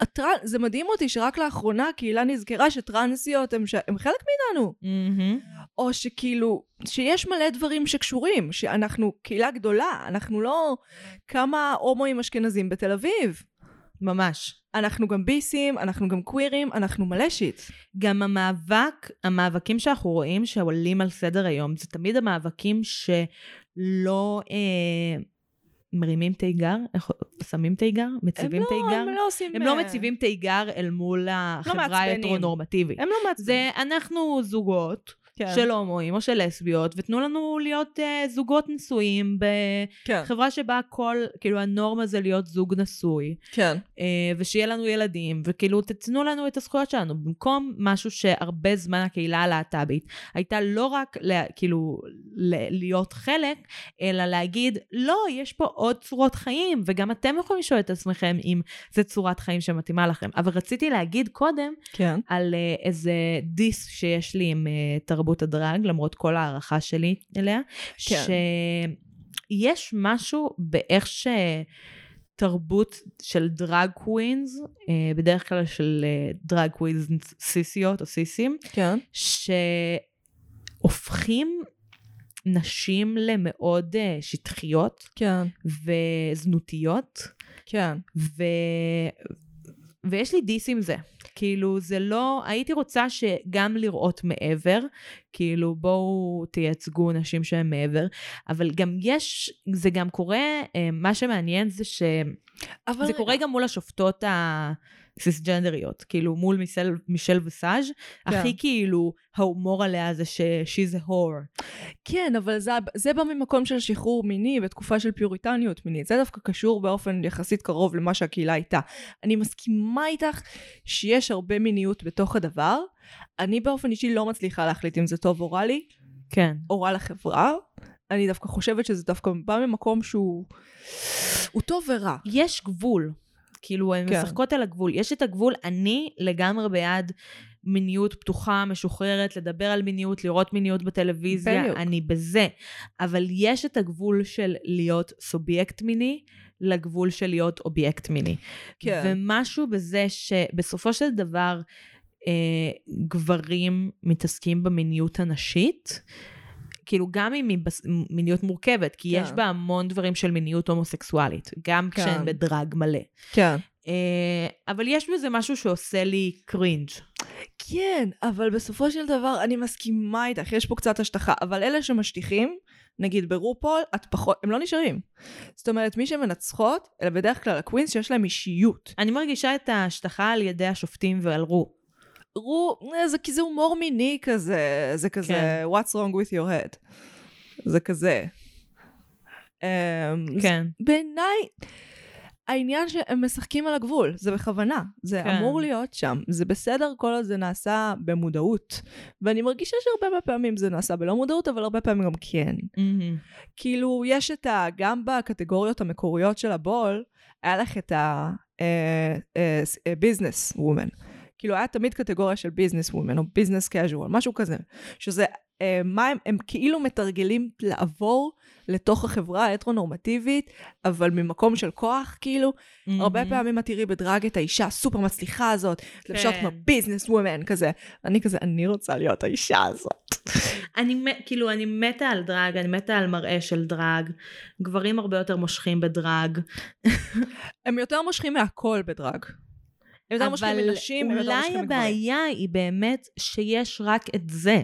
הטרנ... זה מדהים אותי שרק לאחרונה הקהילה נזכרה שטרנסיות הם, ש... הם חלק מאיתנו. מהמם. או שכאילו, שיש מלא דברים שקשורים, שאנחנו קהילה גדולה, אנחנו לא כמה הומואים אשכנזים בתל אביב. ממש. אנחנו גם ביסים, אנחנו גם קווירים, אנחנו מלא שיט. גם המאבק, המאבקים שאנחנו רואים שעולים על סדר היום, זה תמיד המאבקים שלא אה, מרימים תיגר, שמים תיגר? מציבים הם לא, תיגר? הם לא עושים... הם אה, לא מציבים תיגר אל מול החברה מעצבנים. ההטרונורמטיבית. הם לא מעצבנים. זה אנחנו זוגות כן. של הומואים או של לסביות, ותנו לנו להיות uh, זוגות נשואים כן, בחברה שבה כל, כאילו הנורמה זה להיות זוג נשוי, כן. uh, ושיהיה לנו ילדים, וכאילו תתנו לנו את הזכויות שלנו, במקום משהו שהרבה זמן הקהילה הלהט"בית הייתה לא רק לה, כאילו ל- להיות חלק, אלא להגיד, לא, יש פה עוד צורות חיים, וגם אתם יכולים לשאול את עצמכם אם זו צורת חיים שמתאימה לכם. אבל רציתי להגיד קודם, כן. על uh, איזה דיס שיש לי עם uh, תרבות הדרג, למרות כל ההערכה שלי אליה, כן. שיש משהו באיך שתרבות של drag queens, אה, בדרך כלל של drag queens סיסיות או סיסים, כן. שהופכים נשים למאוד אה, שטחיות כן. וזנותיות. כן. ו... ויש לי diss עם זה. כאילו, זה לא... הייתי רוצה שגם לראות מעבר, כאילו, בואו תייצגו נשים שהן מעבר, אבל גם יש, זה גם קורה, אה, מה שמעניין זה שזה אבל קורה גם מול השופטות הסיסג'נדריות, כאילו, מול מישל, מישל וסאז', כן. הכי כאילו, ההומור עליה זה ש-she's a whore. כן, אבל זה, זה בא ממקום של שחרור מיני בתקופה של פיוריטניות מינית. זה דווקא קשור באופן יחסית קרוב למה שהקהילה הייתה. אני מסכימה איתך שיש הרבה מיניות בתוך הדבר. אני באופן אישי לא מצליחה להחליט אם זה טוב או רע לי, כן. או רע לחברה. אני דווקא חושבת שזה דווקא בא ממקום שהוא... הוא טוב ורע. יש גבול. כאילו, הן כן. משחקות על הגבול. יש את הגבול, אני לגמרי בעד מיניות פתוחה, משוחררת, לדבר על מיניות, לראות מיניות בטלוויזיה, בדיוק. אני בזה. אבל יש את הגבול של להיות סובייקט מיני, לגבול של להיות אובייקט מיני. כן. ומשהו בזה שבסופו של דבר, אה, גברים מתעסקים במיניות הנשית, כאילו גם אם היא בס- מיניות מורכבת, כי יש כן. בה המון דברים של מיניות הומוסקסואלית, גם כן. כשהן בדרג מלא. כן. אה, אבל יש בזה משהו שעושה לי cringe. כן, אבל בסופו של דבר אני מסכימה איתך, יש פה קצת השטחה, אבל אלה שמשטיחים, נגיד ברופול, את פחות, הם לא נשארים. זאת אומרת, מי שמנצחות, אלה בדרך כלל הקווינס שיש להם אישיות. אני מרגישה את ההשטחה על ידי השופטים ועל רו. רו, אה, זה כי זה הומור מיני כזה, זה כזה, כן. what's wrong with your head. זה כזה. אמ, כן. בעיניי, העניין שהם משחקים על הגבול, זה בכוונה. זה כן. אמור להיות שם. זה בסדר כל עוד זה נעשה במודעות. ואני מרגישה שהרבה פעמים זה נעשה בלא מודעות, אבל הרבה פעמים גם כן. מהמם. כאילו, יש את ה... גם בקטגוריות המקוריות של הבול, היה לך את ה-business woman. כאילו, היה תמיד קטגוריה של business woman, או business casual, משהו כזה. שזה, אה, מה הם, הם כאילו מתרגלים לעבור לתוך החברה ההטרונורמטיבית, אבל ממקום של כוח, כאילו. הרבה מהמם. פעמים את תראי בדרג את האישה הסופר מצליחה הזאת, לבשות כן. כמו ביזנס וומן כזה. אני כזה, אני רוצה להיות האישה הזאת. אני כאילו, אני מתה על דרג, אני מתה על מראה של דרג. גברים הרבה יותר מושכים בדרג. הם יותר מושכים מהכל בדרג. הם יותר מושכים מנשים, הם יותר אולי מושכים מגברים. הבעיה היא באמת שיש רק את זה.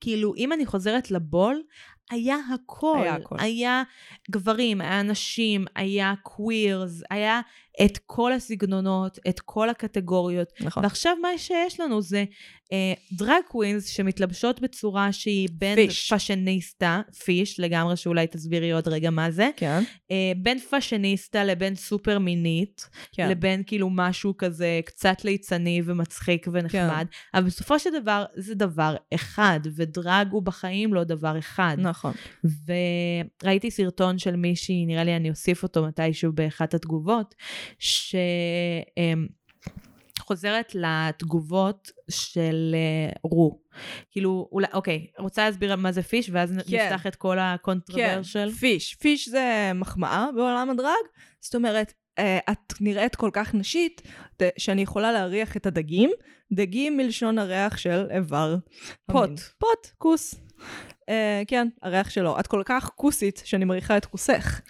כאילו, אם אני חוזרת לבול, היה הכל. היה הכל. היה גברים, היה נשים, היה קווירס, היה את כל הסגנונות, את כל הקטגוריות. נכון. ועכשיו מה שיש לנו זה אה, drag queens שמתלבשות בצורה שהיא בין fish. fashionista, fish לגמרי, שאולי תסבירי עוד רגע מה זה, כן, אה, בין fashionista לבין סופר מינית, כן. לבין כאילו משהו כזה קצת ליצני ומצחיק ונחמד, כן. אבל בסופו של דבר זה דבר אחד, ודרג הוא בחיים לא דבר אחד. נכון. וראיתי סרטון של מישהי, נראה לי אני אוסיף אותו מתישהו באחת התגובות, שחוזרת לתגובות של אה, רו. כאילו, אולי, אוקיי, רוצה להסביר מה זה fish, ואז כן. נפתח את כל כן, ה controversial? fish. fish זה מחמאה בעולם הדרג. זאת אומרת, אה, את נראית כל כך נשית, שאני יכולה להריח את הדגים. דגים מלשון הריח של איבר. פוט. פוט, כוס. אה, כן, הריח שלו. את כל כך כוסית שאני מריחה את כוסך.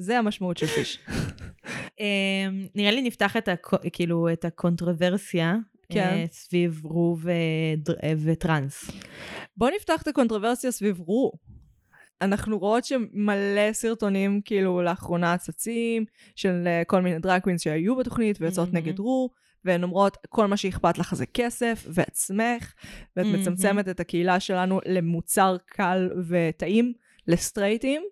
זה המשמעות של fish. אמ, נראה לי נפתח את, הקו, כאילו, את הקונטרוברסיה כן. אה, סביב רו ודר- אה, וטראנס. בואו נפתח את הקונטרוברסיה סביב רו. אנחנו רואות שמלא סרטונים כאילו לאחרונה צצים של אה, כל מיני drag queens שהיו בתוכנית ויוצאות מהמם. נגד רו, והן אומרות כל מה שאכפת לך זה כסף ועצמך, ואת מהמם. מצמצמת את הקהילה שלנו למוצר קל וטעים, לסטרייטים.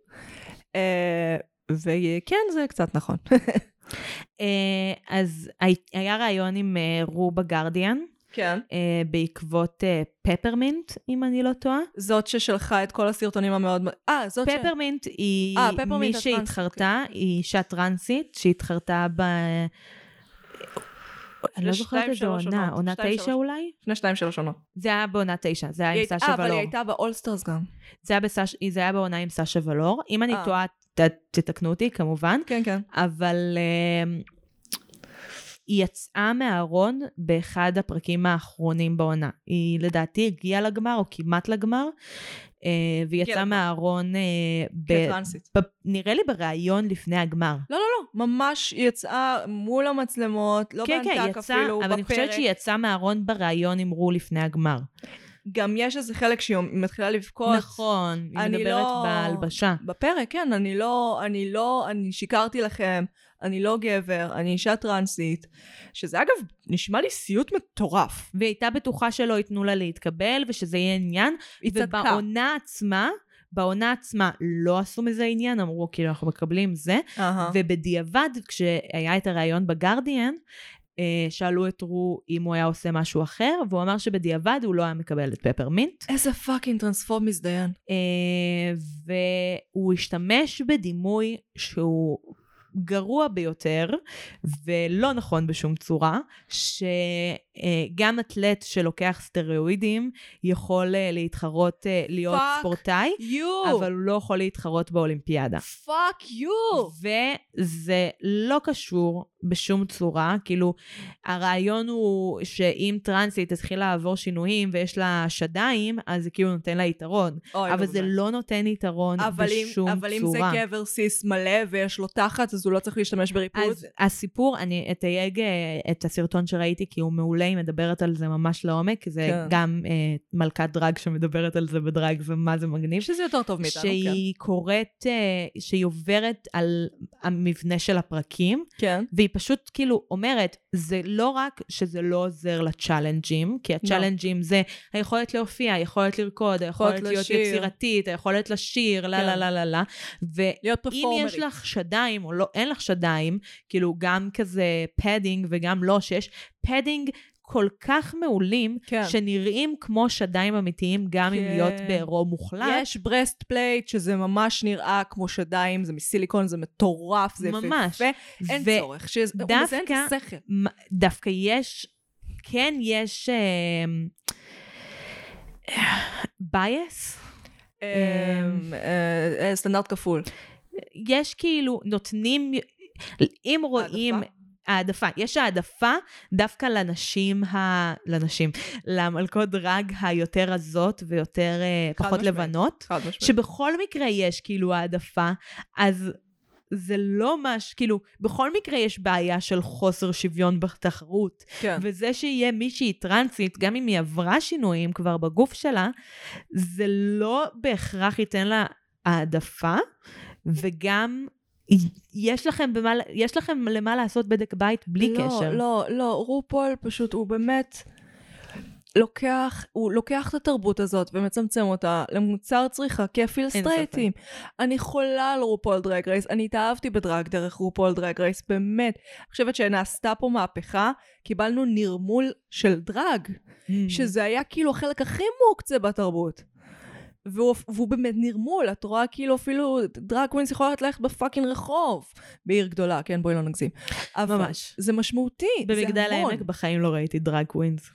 אה, וכן, זה קצת נכון. אה, אז הי- היה ראיון עם אה, רו בגרדיאן, כן. אה, בעקבות פפרמינט, אם אני לא טועה. זאת ששלחה את כל הסרטונים המאוד... אה, זאת ש... פפרמינט היא מי שהתחרתה, היא אישה טרנסית שהתחרתה ב... אני לא זוכרת איזה עונה. עונה תשע. אולי? לפני שתיים שלוש עונות. זה היה בעונה תשע, זה היה עם סשה אה, אבל היא ולור. הייתה באולסטרס גם. זה היה בעונה עם סשה ולור. אם אני. טועה, ת- תתקנו אותי כמובן, כן, כן. אבל אמ, היא יצאה מהארון באחד הפרקים האחרונים בעונה. היא לדעתי הגיעה לגמר, או כמעט לגמר, אה, והיא יצאה. מהארון, אה, כטרנסית. ב- נראה לי בריאיון לפני הגמר. לא, לא, לא, ממש היא יצאה מול המצלמות, לא כן, כן, באנטק יצאה, אפילו, אבל אני חושבת בפרק. שהיא יצאה מהארון בריאיון עם רו לפני הגמר. גם יש איזה חלק שהיא מתחילה לבכות. נכון, היא מדברת לא- בהלבשה. בפרק, כן, אני לא, אני לא, אני שיקרתי לכם, אני לא גבר, אני אישה טרנסית, שזה אגב, נשמע לי סיוט מטורף. והיא הייתה בטוחה שלא ייתנו לה להתקבל ושזה יהיה עניין, היא צדקה. ובעונה עצמה, בעונה עצמה לא עשו מזה עניין, אמרו כאילו אנחנו מקבלים זה, אהה. ובדיעבד כשהיה את הריאיון בגרדיאן, שאלו את רו אם הוא היה עושה משהו אחר, והוא אמר שבדיעבד הוא לא היה מקבל את פפרמינט, איזה fucking טרנספורם מזדיין. אה, והוא השתמש בדימוי שהוא גרוע ביותר ולא נכון בשום צורה, שגם אתלט שלוקח סטרואידים יכול אה, להתחרות, אה, להיות Fuck ספורטאי, יו! אבל הוא לא יכול להתחרות באולימפיאדה. Fuck you! וזה לא קשור בשום צורה, כאילו, הרעיון הוא שאם טרנסית תתחיל לעבור שינויים ויש לה שדיים, אז זה כאילו נותן לה יתרון. אוי, אבל נו, זה באמת. לא נותן יתרון אבל אם, בשום אבל אם זה צורה. גבר cis מלא ויש לו תחת, אז הוא לא צריך להשתמש בריפוד? אז הסיפור, אני אתייג אה, את הסרטון שראיתי כי הוא מעולה, היא מדברת על זה ממש לעומק, כי זה כן. גם אה, מלכת דרג שמדברת על זה בדרג, זה מה זה מגניב. שזה יותר טוב מאיתנו, כן. שהיא קוראת, אה, שהיא עוברת על המבנה של הפרקים, כן. והיא פשוט כאילו אומרת, זה לא רק שזה לא עוזר לצ'אלנג'ים, כי הצ'אלנג'ים זה היכולת להופיע, היכולת לרקוד, היכולת יכולת להיות לשיר. יצירתית, היכולת לשיר, לה כן. לה לה לה לה. להיות ואם פרפורמרית. יש לך שדיים או לא, אין לך שדיים, כאילו גם כזה padding וגם לא, שיש padding כל כך מעולים, כן. שנראים כמו שדיים אמיתיים, גם אם כן. להיות בעירום מוחלט. יש breast plate שזה ממש נראה כמו שדיים, זה מסיליקון, זה מטורף, זה ממש. יפהפה. אין ו- צורך, שזה מזיין את השכל. דווקא יש, כן יש בייס. אמ, אה, אה, סטנדרט כפול. יש כאילו, נותנים, אם רואים... העדפה? יש העדפה דווקא לנשים, ה... לנשים, למלכות דרג היותר רזות ויותר אה, פחות משמעית. לבנות, חד משמעית. שבכל מקרה יש כאילו העדפה, אז זה לא מש... כאילו, בכל מקרה יש בעיה של חוסר שוויון בתחרות. כן. וזה שיהיה מישהי טרנסית, גם אם היא עברה שינויים כבר בגוף שלה, זה לא בהכרח ייתן לה העדפה, וגם יש לכם, במה, יש לכם למה לעשות בדק בית בלי לא, קשר. לא, לא, רופול פשוט, הוא באמת לוקח, הוא לוקח את התרבות הזאת ומצמצם אותה למוצר צריכה כיפי לסטרייטים. אני חולה על רופול דרג רייס, אני התאהבתי בדרג דרך רופול דרג רייס, באמת. אני חושבת שנעשתה פה מהפכה, קיבלנו נרמול של דרג, Mm. שזה היה כאילו החלק הכי מוקצה בתרבות. והוא, והוא באמת נרמול, את רואה כאילו אפילו drag queens יכולה ללכת ב fucking רחוב בעיר גדולה, כן בואי לא נגזים. ממש. זה משמעותי, במגדל זה המון. העמק בחיים לא ראיתי drag queens.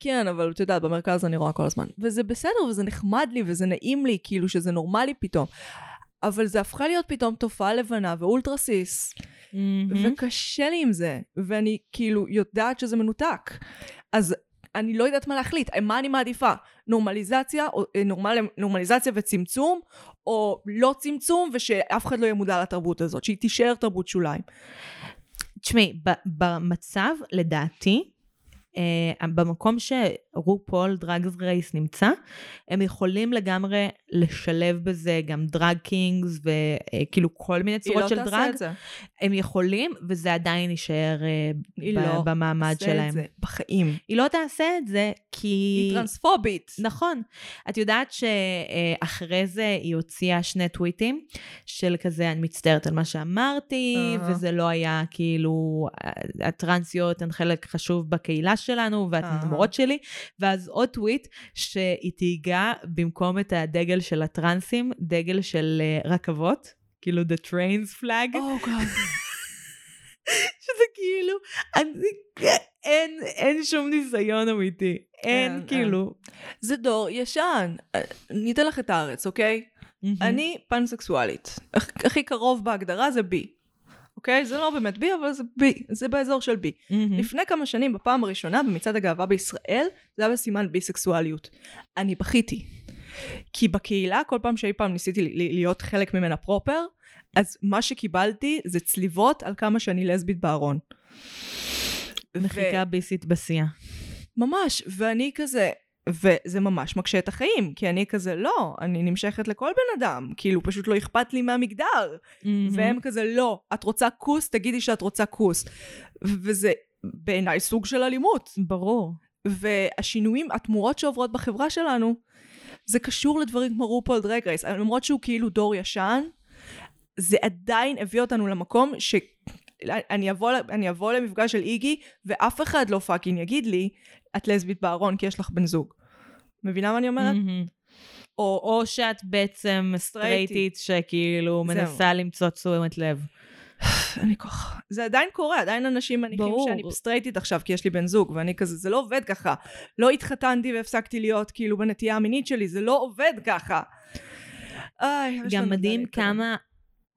כן, אבל את יודעת, במרכז אני רואה כל הזמן. וזה בסדר, וזה נחמד לי, וזה נעים לי, כאילו שזה נורמלי פתאום. אבל זה הפכה להיות פתאום תופעה לבנה ואולטרה cis, מהמם. וקשה לי עם זה, ואני כאילו יודעת שזה מנותק. אז אני לא יודעת מה להחליט, מה אני מעדיפה? נורמליזציה, או, אה, נורמל, נורמליזציה וצמצום, או לא צמצום, ושאף אחד לא יהיה מודע לתרבות הזאת, שהיא תישאר תרבות שוליים. תשמעי, במצב, לדעתי, אה, במקום שרופול דרג רייס נמצא, הם יכולים לגמרי לשלב בזה גם drag kings וכאילו כל מיני היא צורות לא של תעשה דרג. את זה. הם יכולים, וזה עדיין יישאר אה, היא ב- לא במעמד תעשה את שלהם. זה בחיים. היא לא תעשה את זה כי... היא טרנספובית. נכון. את יודעת שאחרי זה היא הוציאה שני טוויטים של כזה, אני מצטערת על מה שאמרתי, אהה. וזה לא היה כאילו, הטרנסיות הן חלק חשוב בקהילה שלנו, ואתן אהה. המורות שלי, ואז עוד טוויט שהיא תהיגה במקום את הדגל של הטרנסים, דגל של אה, רכבות, כאילו the trains flag. או גאד. שזה כאילו, אני, אין, אין שום ניסיון אמיתי. אין, אין, כאילו. זה דור ישן. אני אתן לך את הארץ, אוקיי? מהמם. אני פנסקסואלית. הכ- הכי קרוב בהגדרה זה בי. אוקיי? זה לא באמת בי, אבל זה בי. זה באזור של בי. מהמם. לפני כמה שנים, בפעם הראשונה במצעד הגאווה בישראל, זה היה בסימן ביסקסואליות. אני בכיתי. כי בקהילה, כל פעם שאי פעם ניסיתי להיות חלק ממנה פרופר, אז מה שקיבלתי זה צליבות על כמה שאני לסבית בארון. מחיקה ביסית בשיאה. ממש, ואני כזה, וזה ממש מקשה את החיים, כי אני כזה, לא, אני נמשכת לכל בן אדם, כאילו פשוט לא אכפת לי מהמגדר. והם כזה, לא, את רוצה כוס, תגידי שאת רוצה כוס. וזה בעיניי סוג של אלימות. ברור. והשינויים, התמורות שעוברות בחברה שלנו, זה קשור לדברים כמו רופול דרג רייס. למרות שהוא כאילו דור ישן, זה עדיין הביא אותנו למקום ש... אני אבוא, אני אבוא למפגש של איגי, ואף אחד לא fucking יגיד לי, את לסבית בארון כי יש לך בן זוג. מבינה מה אני אומרת? מהמם. או, או שאת בעצם סטרייטית שכאילו זהו. מנסה למצוא תשומת לב. אני ככה... זה עדיין קורה, עדיין אנשים מניחים ברור. שאני סטרייטית עכשיו כי יש לי בן זוג, ואני כזה, זה לא עובד ככה. לא התחתנתי והפסקתי להיות כאילו בנטייה המינית שלי, זה לא עובד ככה. איי, גם מדהים. כמה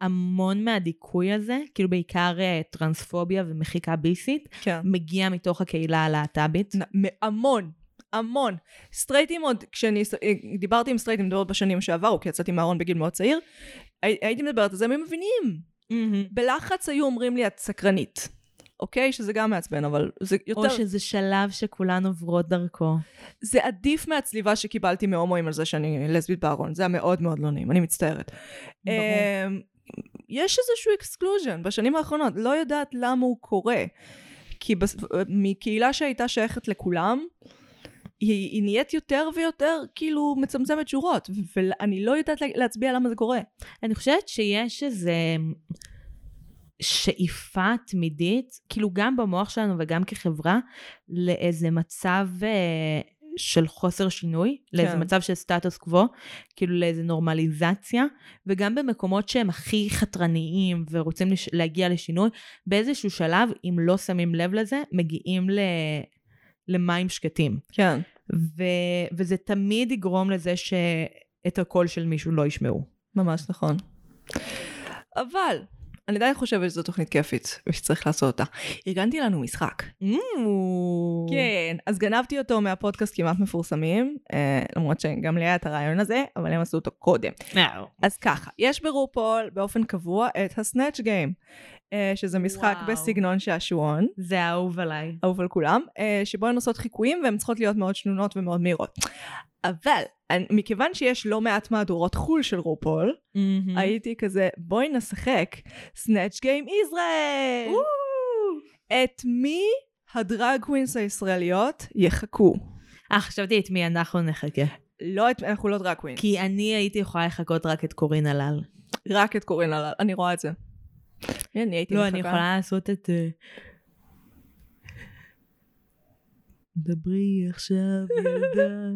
המון מהדיכוי הזה, כאילו בעיקר אה, טרנספוביה ומחיקה ביסית, כן. מגיע מתוך הקהילה הלהט"בית. המון, המון. סטרייטים עוד, כשאני אה, דיברתי עם סטרייטים מדברת בשנים שעברו, כי יצאתי מהארון בגיל מאוד צעיר, הי- הייתי מדברת על זה, הם מבינים. בלחץ היו אומרים לי, את סקרנית. אוקיי? שזה גם מעצבן, אבל זה יותר... או שזה שלב שכולן עוברות דרכו. זה עדיף מהצליבה שקיבלתי מהומואים על זה שאני לסבית בארון. זה היה מאוד מאוד לא נעים, אני מצטערת. ברור. יש איזשהו exclusion בשנים האחרונות, לא יודעת למה הוא קורה. כי בס... מקהילה שהייתה שייכת לכולם, היא, היא נהיית יותר ויותר כאילו מצמצמת שורות, ואני לא יודעת לה- להצביע למה זה קורה. אני חושבת שיש איזה שאיפה תמידית, כאילו גם במוח שלנו וגם כחברה, לאיזה מצב אה, של חוסר שינוי, לאיזה כן. מצב של סטטוס קוו, כאילו לאיזה נורמליזציה, וגם במקומות שהם הכי חתרניים ורוצים לש... להגיע לשינוי, באיזשהו שלב, אם לא שמים לב לזה, מגיעים ל... למים שקטים. כן. ו... וזה תמיד יגרום לזה שאת הקול של מישהו לא ישמעו. ממש נכון. אבל, אני עדיין חושבת שזו תוכנית כיפית, ושצריך לעשות אותה. ארגנתי לנו משחק. כן, אז גנבתי אותו מהפודקאסט כמעט מפורסמים, אה, למרות שגם לי היה את הרעיון הזה, אבל הם עשו אותו קודם. אז ככה, יש ברופול באופן קבוע את הסנאצ' גיים, אה, שזה משחק וואו. בסגנון שעשועון, זה אהוב עליי. אהוב על כולם, אה, שבו הן עושות חיקויים והן צריכות להיות מאוד שנונות ומאוד מהירות. אבל, אני- מכיוון שיש לא מעט מהדורות חו"ל של רופול, Mm-hmm. הייתי כזה, בואי נשחק Snatch Game ישראל! את מי ה drag queens הישראליות יחכו? אה, חשבתי את מי אנחנו נחכה. לא את, אנחנו לא drag queens. כי אני הייתי יכולה לחכות רק את קורין הלל. רק את קורין הלל, אני רואה את זה. אני הייתי לא, מחכה. אני יכולה לעשות את... אה, דברי עכשיו ילדה,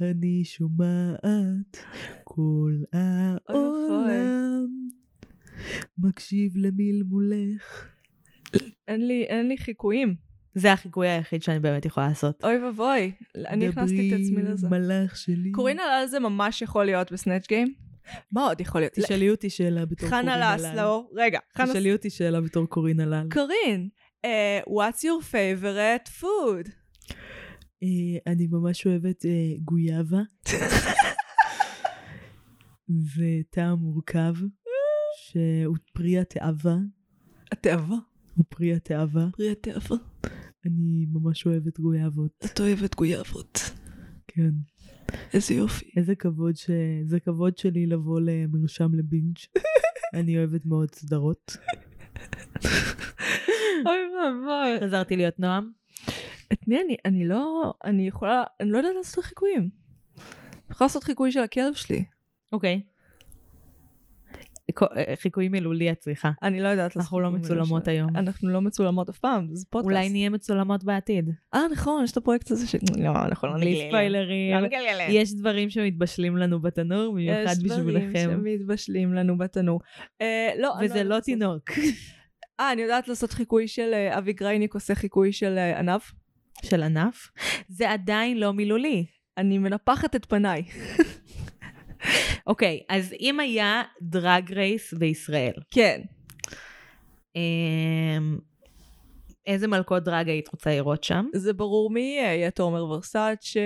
אני שומעת כל העולם, מקשיב למלמולך. אין לי, אין לי חיקויים. זה החיקוי היחיד שאני באמת יכולה לעשות. אוי ואבוי, אני הכנסתי את עצמי לזה. דברי מלאך שלי. קורין הלל זה ממש יכול להיות בסנאצ' גיים. מה עוד יכול להיות? תשאלי אותי שאלה בתור קורין חנה הלל. לסלו, רגע, חנה תשאלי אותי שאלה בתור קורין הלל. קורין, אה, what's your favorite food? אה, אני ממש אוהבת אה, גויאבה. וטעם מורכב, שהוא פרי התאווה. התאווה. הוא פרי התאווה. פרי התאווה. אני ממש אוהבת גויאבות. את אוהבת גויאבות. כן. איזה יופי. איזה כבוד ש... זה כבוד שלי לבוא למרשם לבינג'. אני אוהבת מאוד סדרות. אוי ואבוי. חזרתי להיות נועם. את מי אני? אני לא... אני יכולה... אני לא יודעת לעשות חיקויים. אני יכולה לעשות חיקוי של הכלב שלי. אוקיי. אה, חיקויים מילולי את צריכה. אני לא יודעת אנחנו לא מצולמות היום. אנחנו לא מצולמות אף פעם, זה פודקאסט. אולי נהיה מצולמות בעתיד. אה, נכון, יש את הפרויקט הזה ש... לא, נכון, לא נגלה. ספיילרים. לא. יש דברים שמתבשלים לנו בתנור, במיוחד יש דברים בשבילכם. שמתבשלים לנו בתנור. אה, לא, וזה לא לעשות- תינוק. אה, אני יודעת לעשות חיקוי של אה, אבי גרייניק עושה חיקוי של ענב. של ענף. זה עדיין לא מילולי. אני מנפחת את פניי. אוקיי, אז אם היה דרג רייס בישראל, כן. אמ, איזה מלכות דרג היית רוצה לראות שם? זה ברור מי יהיה, יהיה תומר ורסאצ'ה,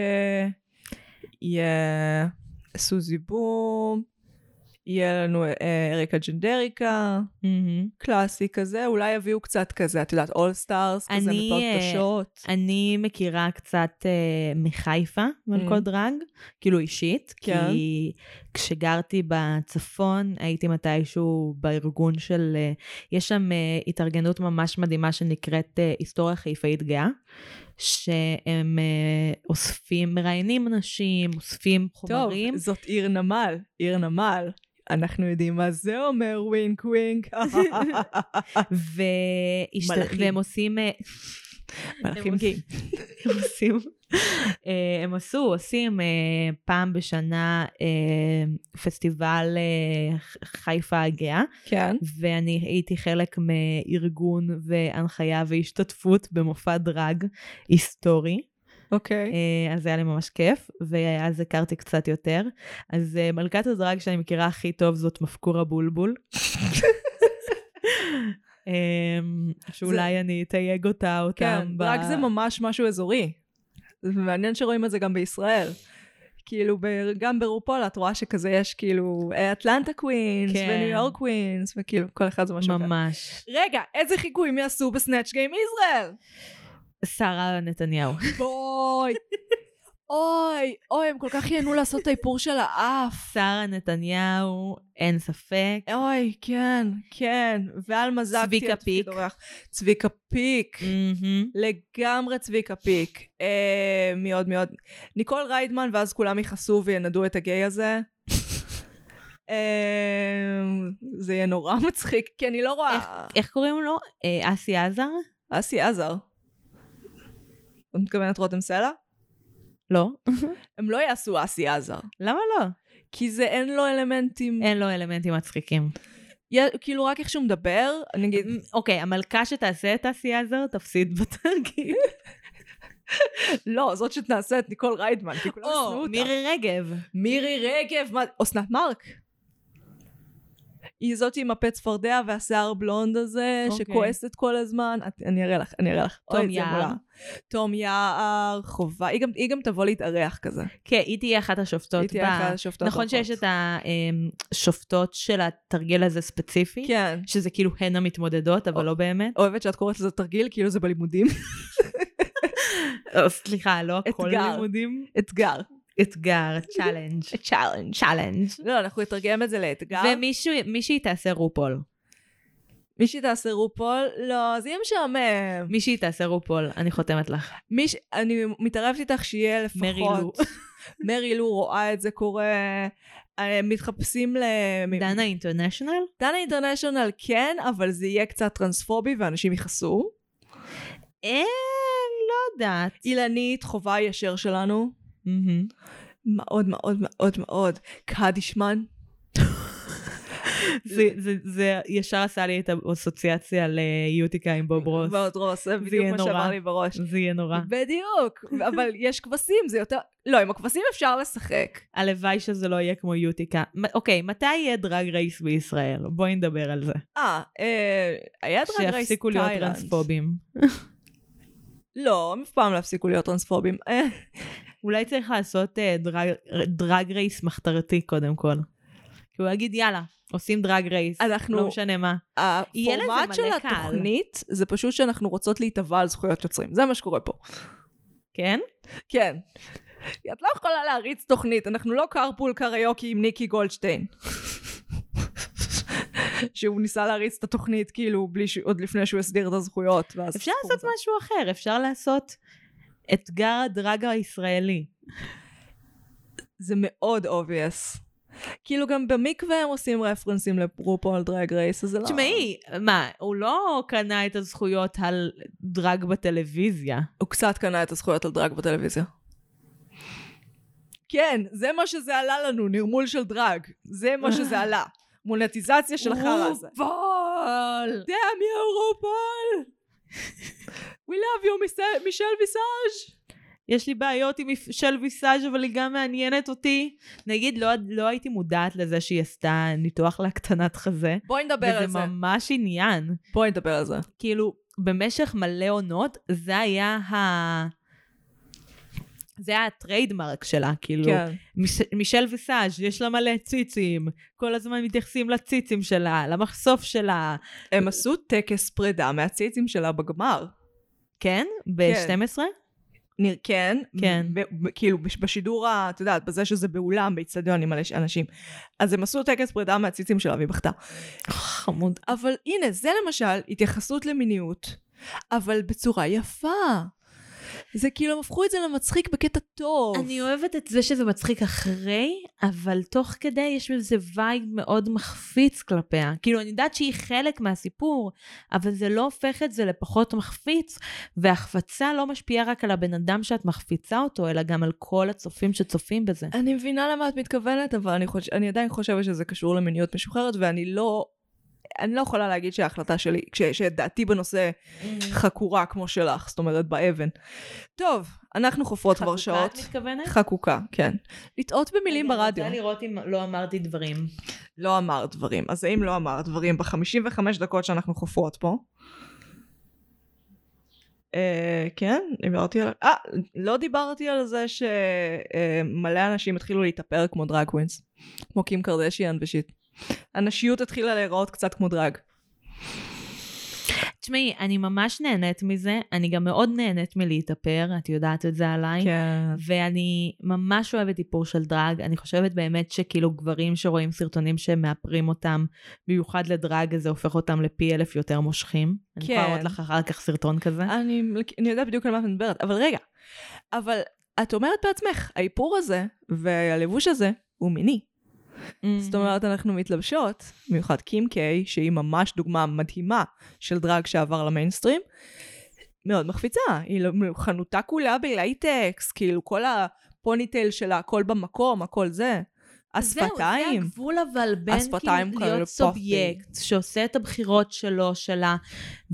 יהיה סוזי בום, יהיה לנו אה, אריקה ג'נדריקה, קלאסי כזה, אולי יביאו קצת כזה, את יודעת, All Stars, כזה מפות אה, קשות. אני מכירה קצת אה, מחיפה מלכות דרג, כאילו אישית, Mm. כן. כי כשגרתי בצפון הייתי מתישהו בארגון של, יש שם התארגנות ממש מדהימה שנקראת היסטוריה חיפאית גאה. שהם אה, אוספים, מראיינים אנשים, אוספים חומרים. טוב, זאת עיר נמל, עיר נמל. אנחנו יודעים מה זה אומר, ווינק ווינק. והם עושים... אה, מלאכים הם גאים. הם עושים, אה, הם עשו, עושים אה, פעם בשנה פסטיבל חיפה הגאה, כן. ואני הייתי חלק מארגון והנחיה והשתתפות במופע דרג היסטורי. אוקיי. אה, אז היה לי ממש כיף, ואז הכרתי קצת יותר. אז אה, מלכת הדרג שאני מכירה הכי טוב זאת מפקורה בולבול. אמ, שאולי אני אתייג אותה, אותם. כן, דרג זה ממש משהו אזורי. זה מעניין שרואים את זה גם בישראל. כאילו, ב- גם ברופול את רואה שכזה יש כאילו אטלנטה queens, כן. וניו יורק queens, וכאילו, כל אחד זה משהו אחר. ממש. רגע, איזה חיקויים יעשו ב Snatch Game ישראל? שרה נתניהו. בואי. אוי, אוי, הם כל כך ייהנו לעשות את האיפור של האף. שרה נתניהו, אין ספק. אוי, כן, כן. ועל מזקתי צביקה על תפקיד פיק. צביקה פיק. מהמם. לגמרי צביקה פיק. אה, מי עוד מי עוד? ניקול ריידמן, ואז כולם יכעסו וינדו את הגיי הזה. אה, זה יהיה נורא מצחיק, כי אני לא רואה... איך קוראים לו? אה, אסי עזר? אסי עזר. את מתכוונת רותם סלע? לא. הם לא יעשו אסי עזר. למה לא? כי זה אין לו אלמנטים... אין לו אלמנטים מצחיקים. יה- כאילו רק איך שהוא מדבר, אני אגיד... אוקיי, המלכה שתעשה את אסי עזר תפסיד בתרגיל. לא, זאת שתעשה את ניקול ריידמן, כי כולם או, אותה. מירי רגב. מירי רגב, מה... אסנת מארק. היא זאת עם הפה צפרדע והשיער בלונד הזה, אוקיי. שכועסת כל הזמן. את- אני אראה לך, אני אראה לך. תום יער. תום יער, חובה. היא גם, היא גם תבוא להתארח כזה. כן, היא תהיה אחת השופטות. היא תהיה אחת השופטות נכון. שיש את השופטות של התרגיל הזה ספציפי? כן. שזה כאילו הן המתמודדות, אבל לא באמת. אוהבת שאת קוראת לזה תרגיל, כאילו זה בלימודים. סליחה, לא הכל. לימודים. אתגר. אתגר, challenge. challenge. challenge. לא, אנחנו נתרגם את זה לאתגר. ומישהי תעשה רופול. מישהי תעשה רופול? לא, זה יהיה משעמם. מישהי תעשה רופול, אני חותמת לך. מיש... אני מתערבת איתך שיהיה לפחות... מרי לו. מרי לו רואה את זה קורה. אה, מתחפשים ל... דנה אינטרנשיונל? דנה אינטרנשיונל כן, אבל זה יהיה קצת טרנספובי ואנשים יכעסו. אה, לא יודעת. אילנית, חובה הישר שלנו. מהמם. מאוד מאוד מאוד מאוד. קדישמן. זה, זה, זה ישר עשה לי את האסוציאציה ליוטיקה עם בוב רוס. ועוד רוס, זה בדיוק מה. שעבר לי בראש. זה יהיה נורא. בדיוק, אבל יש כבשים, זה יותר... לא, עם הכבשים אפשר לשחק. הלוואי שזה לא יהיה כמו יוטיקה. אוקיי, מתי יהיה Drag Race בישראל? בואי נדבר על זה. אה, אה, היה Drag Race שיפסיקו להיות תאילנד. טרנספובים. לא, הם אף פעם לא הפסיקו להיות טרנספובים. אולי צריך לעשות אה, drag, Drag Race מחתרתי קודם כל. כי הוא יגיד, יאללה, עושים Drag Race. אנחנו- לא משנה מה. הפורמט של קהל. התוכנית זה פשוט שאנחנו רוצות להיתבע על זכויות יוצרים. זה מה שקורה פה. כן? כן. את לא יכולה להריץ תוכנית, אנחנו לא קרפול קריוקי עם ניקי גולדשטיין. שהוא ניסה להריץ את התוכנית כאילו בלי ש... עוד לפני שהוא הסדיר את הזכויות. אפשר לעשות זה. משהו אחר, אפשר לעשות אתגר הדרג הישראלי. זה מאוד obvious. כאילו גם במקווה הם עושים רפרנסים לפרופול דרג רייס, אז זה לא... תשמעי, מה, הוא לא קנה את הזכויות על דרג בטלוויזיה. הוא קצת קנה את הזכויות על דרג בטלוויזיה. כן, זה מה שזה עלה לנו, נרמול של דרג. זה מה שזה עלה. מונטיזציה של החרא הזה. רופול! דאם יו רופול! We love you, מישל ויסאז'. יש לי בעיות עם של ויסאז' אבל היא גם מעניינת אותי. נגיד, לא, לא הייתי מודעת לזה שהיא עשתה ניתוח להקטנת חזה. בואי נדבר על וזה זה. ממש עניין. בואי נדבר על זה. כאילו, במשך מלא עונות, זה היה ה... זה היה ה trademark שלה, כאילו, כן. מיש, מישל וסאז' יש לה מלא ציצים, כל הזמן מתייחסים לציצים שלה, למחשוף שלה, הם עשו טקס פרידה מהציצים שלה בגמר. כן? ב-12? נר... כן, כן. ב- ב- כאילו בש- בשידור, ה- את יודעת, בזה שזה באולם, באיצטדיון עם מלא אנשים. אז הם עשו טקס פרידה מהציצים שלה והיא בכתה. חמוד. אבל הנה, זה למשל התייחסות למיניות, אבל בצורה יפה. זה כאילו, הם הפכו את זה למצחיק בקטע טוב. אני אוהבת את זה שזה מצחיק אחרי, אבל תוך כדי יש איזה וייב מאוד מחפיץ כלפיה. כאילו, אני יודעת שהיא חלק מהסיפור, אבל זה לא הופך את זה לפחות מחפיץ, והחפצה לא משפיעה רק על הבן אדם שאת מחפיצה אותו, אלא גם על כל הצופים שצופים בזה. אני מבינה למה את מתכוונת, אבל אני, חוש... אני עדיין חושבת שזה קשור למיניות משוחררת, ואני לא... אני לא יכולה להגיד שההחלטה שלי, ש... שדעתי בנושא חקורה כמו שלך, זאת אומרת באבן. טוב, אנחנו חופרות כבר חקוקה, שעות. את מתכוונת? חקוקה, כן. לטעות במילים רגע, ברדיו. אני רוצה לראות אם לא אמרתי דברים. לא אמרת דברים. אז האם לא אמרת דברים ב-55 דקות שאנחנו חופרות פה? אה, כן, דיברתי על... אה, לא דיברתי על זה שמלא אנשים התחילו להתאפר כמו דרג קווינס. כמו קים קרדשיאן ושיט. הנשיות התחילה להיראות קצת כמו דרג. תשמעי, אני ממש נהנית מזה, אני גם מאוד נהנית מלהתאפר, את יודעת את זה עליי. כן. ואני ממש אוהבת איפור של דרג, אני חושבת באמת שכאילו גברים שרואים סרטונים שמאפרים אותם, במיוחד לדרג, זה הופך אותם לפי אלף יותר מושכים. אני יכולה כן. להראות לך אחר כך סרטון כזה. אני, אני יודעת בדיוק על מה את מדברת, אבל רגע. אבל את אומרת בעצמך, האיפור הזה והלבוש הזה הוא מיני. זאת אומרת, אנחנו מתלבשות, במיוחד קים קיי, שהיא ממש דוגמה מדהימה של drag שעבר למיינסטרים, מאוד מחפיצה. היא לא- חנותה כולה ב latex, כאילו כל ה ponytail שלה, הכל במקום, הכל זה. זהו, השפתיים. זה הגבול אבל בין כאילו להיות פופי. סובייקט, שעושה את הבחירות שלו, שלה,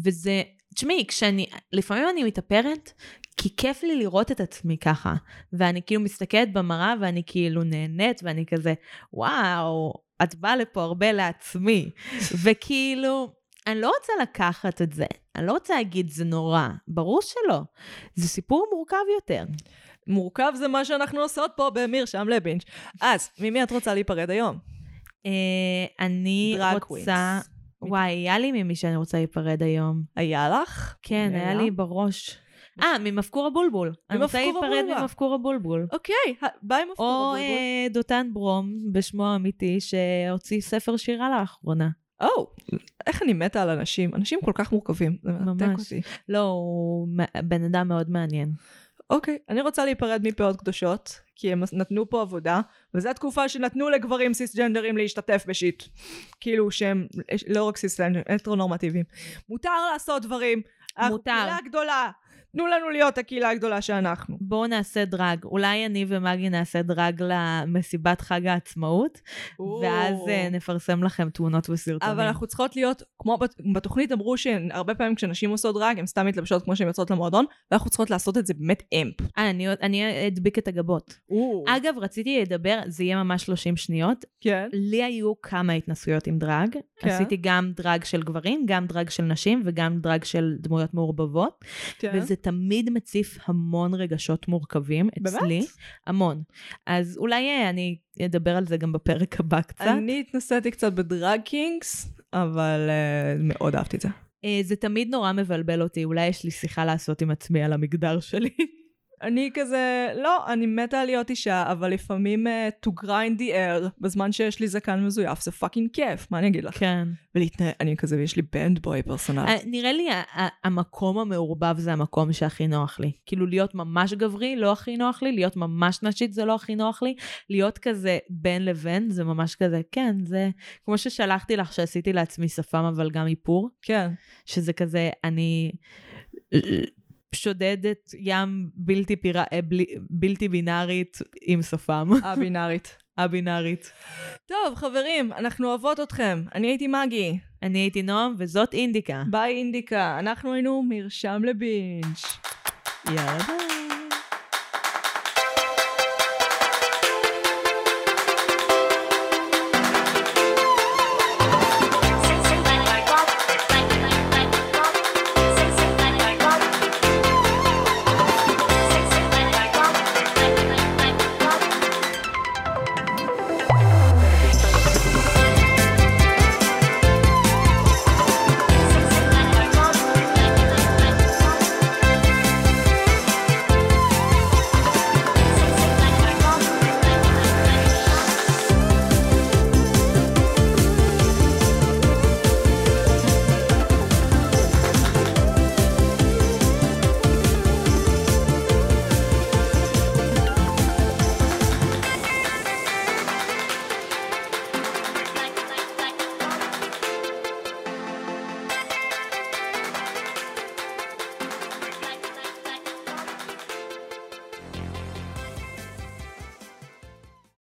וזה... תשמעי, כשאני... לפעמים אני מתאפרת, כי כיף לי לראות את עצמי ככה. ואני כאילו מסתכלת במראה ואני כאילו נהנית, ואני כזה, וואו, את באה לפה הרבה לעצמי. וכאילו, אני לא רוצה לקחת את זה. אני לא רוצה להגיד זה נורא. ברור שלא. זה סיפור מורכב יותר. מורכב זה מה שאנחנו עושות פה במרשם לבינץ'. אז, ממי את רוצה להיפרד היום? אה, אני רוצה... וואי, היה לי ממי שאני רוצה להיפרד היום. היה לך? כן, היה? לי בראש. אה, ממפקור הבולבול. אני רוצה להיפרד. ממפקור הבולבול. אוקיי, ביי מפקור או הבולבול. אה, דותן ברום, בשמו האמיתי, שהוציא ספר שירה לאחרונה. או, איך אני מתה על אנשים. אנשים כל כך מורכבים. זה מרתק ממש. אותי. לא, הוא בן אדם מאוד מעניין. אוקיי, אני רוצה להיפרד מפאות קדושות, כי הם נתנו פה עבודה, וזו התקופה שנתנו לגברים סיסג'נדרים להשתתף בשיט. כאילו שהם לא רק סיסג'נדרים, הטרונורמטיביים. מותר לעשות דברים. מותר. קהילה גדולה. תנו לנו להיות הקהילה הגדולה שאנחנו. בואו נעשה דרג. אולי אני ומגי נעשה דרג למסיבת חג העצמאות, ואז אה, נפרסם לכם תמונות וסרטונים. אבל אנחנו צריכות להיות, כמו בת- בתוכנית אמרו שהרבה פעמים כשנשים עושות דרג, הן סתם מתלבשות כמו שהן יוצאות למועדון, ואנחנו צריכות לעשות את זה באמת אמפ. אה, אני, אני אדביק את הגבות. אגב, רציתי לדבר, זה יהיה ממש 30 שניות. כן. לי היו כמה התנסויות עם דרג. כן. עשיתי גם דרג של גברים, גם דרג של נשים וגם דרג של דמויות מעורבבות. כן. וזה תמיד מציף המון רגשות מורכבים אצלי. באמת? המון. אז אולי אה, אני אדבר על זה גם בפרק הבא קצת. אני התנסיתי קצת בדרג קינגס, אבל uh, מאוד אהבתי את זה. אה, זה תמיד נורא מבלבל אותי, אולי יש לי שיחה לעשות עם עצמי על המגדר שלי. אני כזה, לא, אני מתה על להיות אישה, אבל לפעמים uh, to grind the air, בזמן שיש לי זקן מזויף, זה fucking כיף, מה אני אגיד לך? כן. ולהתנהל, אני כזה, ויש לי band boy persona. אה, נראה לי ה- ה- המקום המעורבב זה המקום שהכי נוח לי. כאילו להיות ממש גברי לא הכי נוח לי, להיות ממש נשית זה לא הכי נוח לי, להיות כזה בין לבין זה ממש כזה, כן, זה כמו ששלחתי לך שעשיתי לעצמי שפם אבל גם איפור, כן. שזה כזה, אני שודדת ים בלתי, פירה, אה, בלי, בלתי בינארית עם שפם, א-בינארית. א-בינארית. טוב, חברים, אנחנו אוהבות אתכם. אני הייתי מגי. אני הייתי נועם וזאת אינדיקה. ביי אינדיקה. אנחנו היינו מרשם לבינג'. יאללה ביי.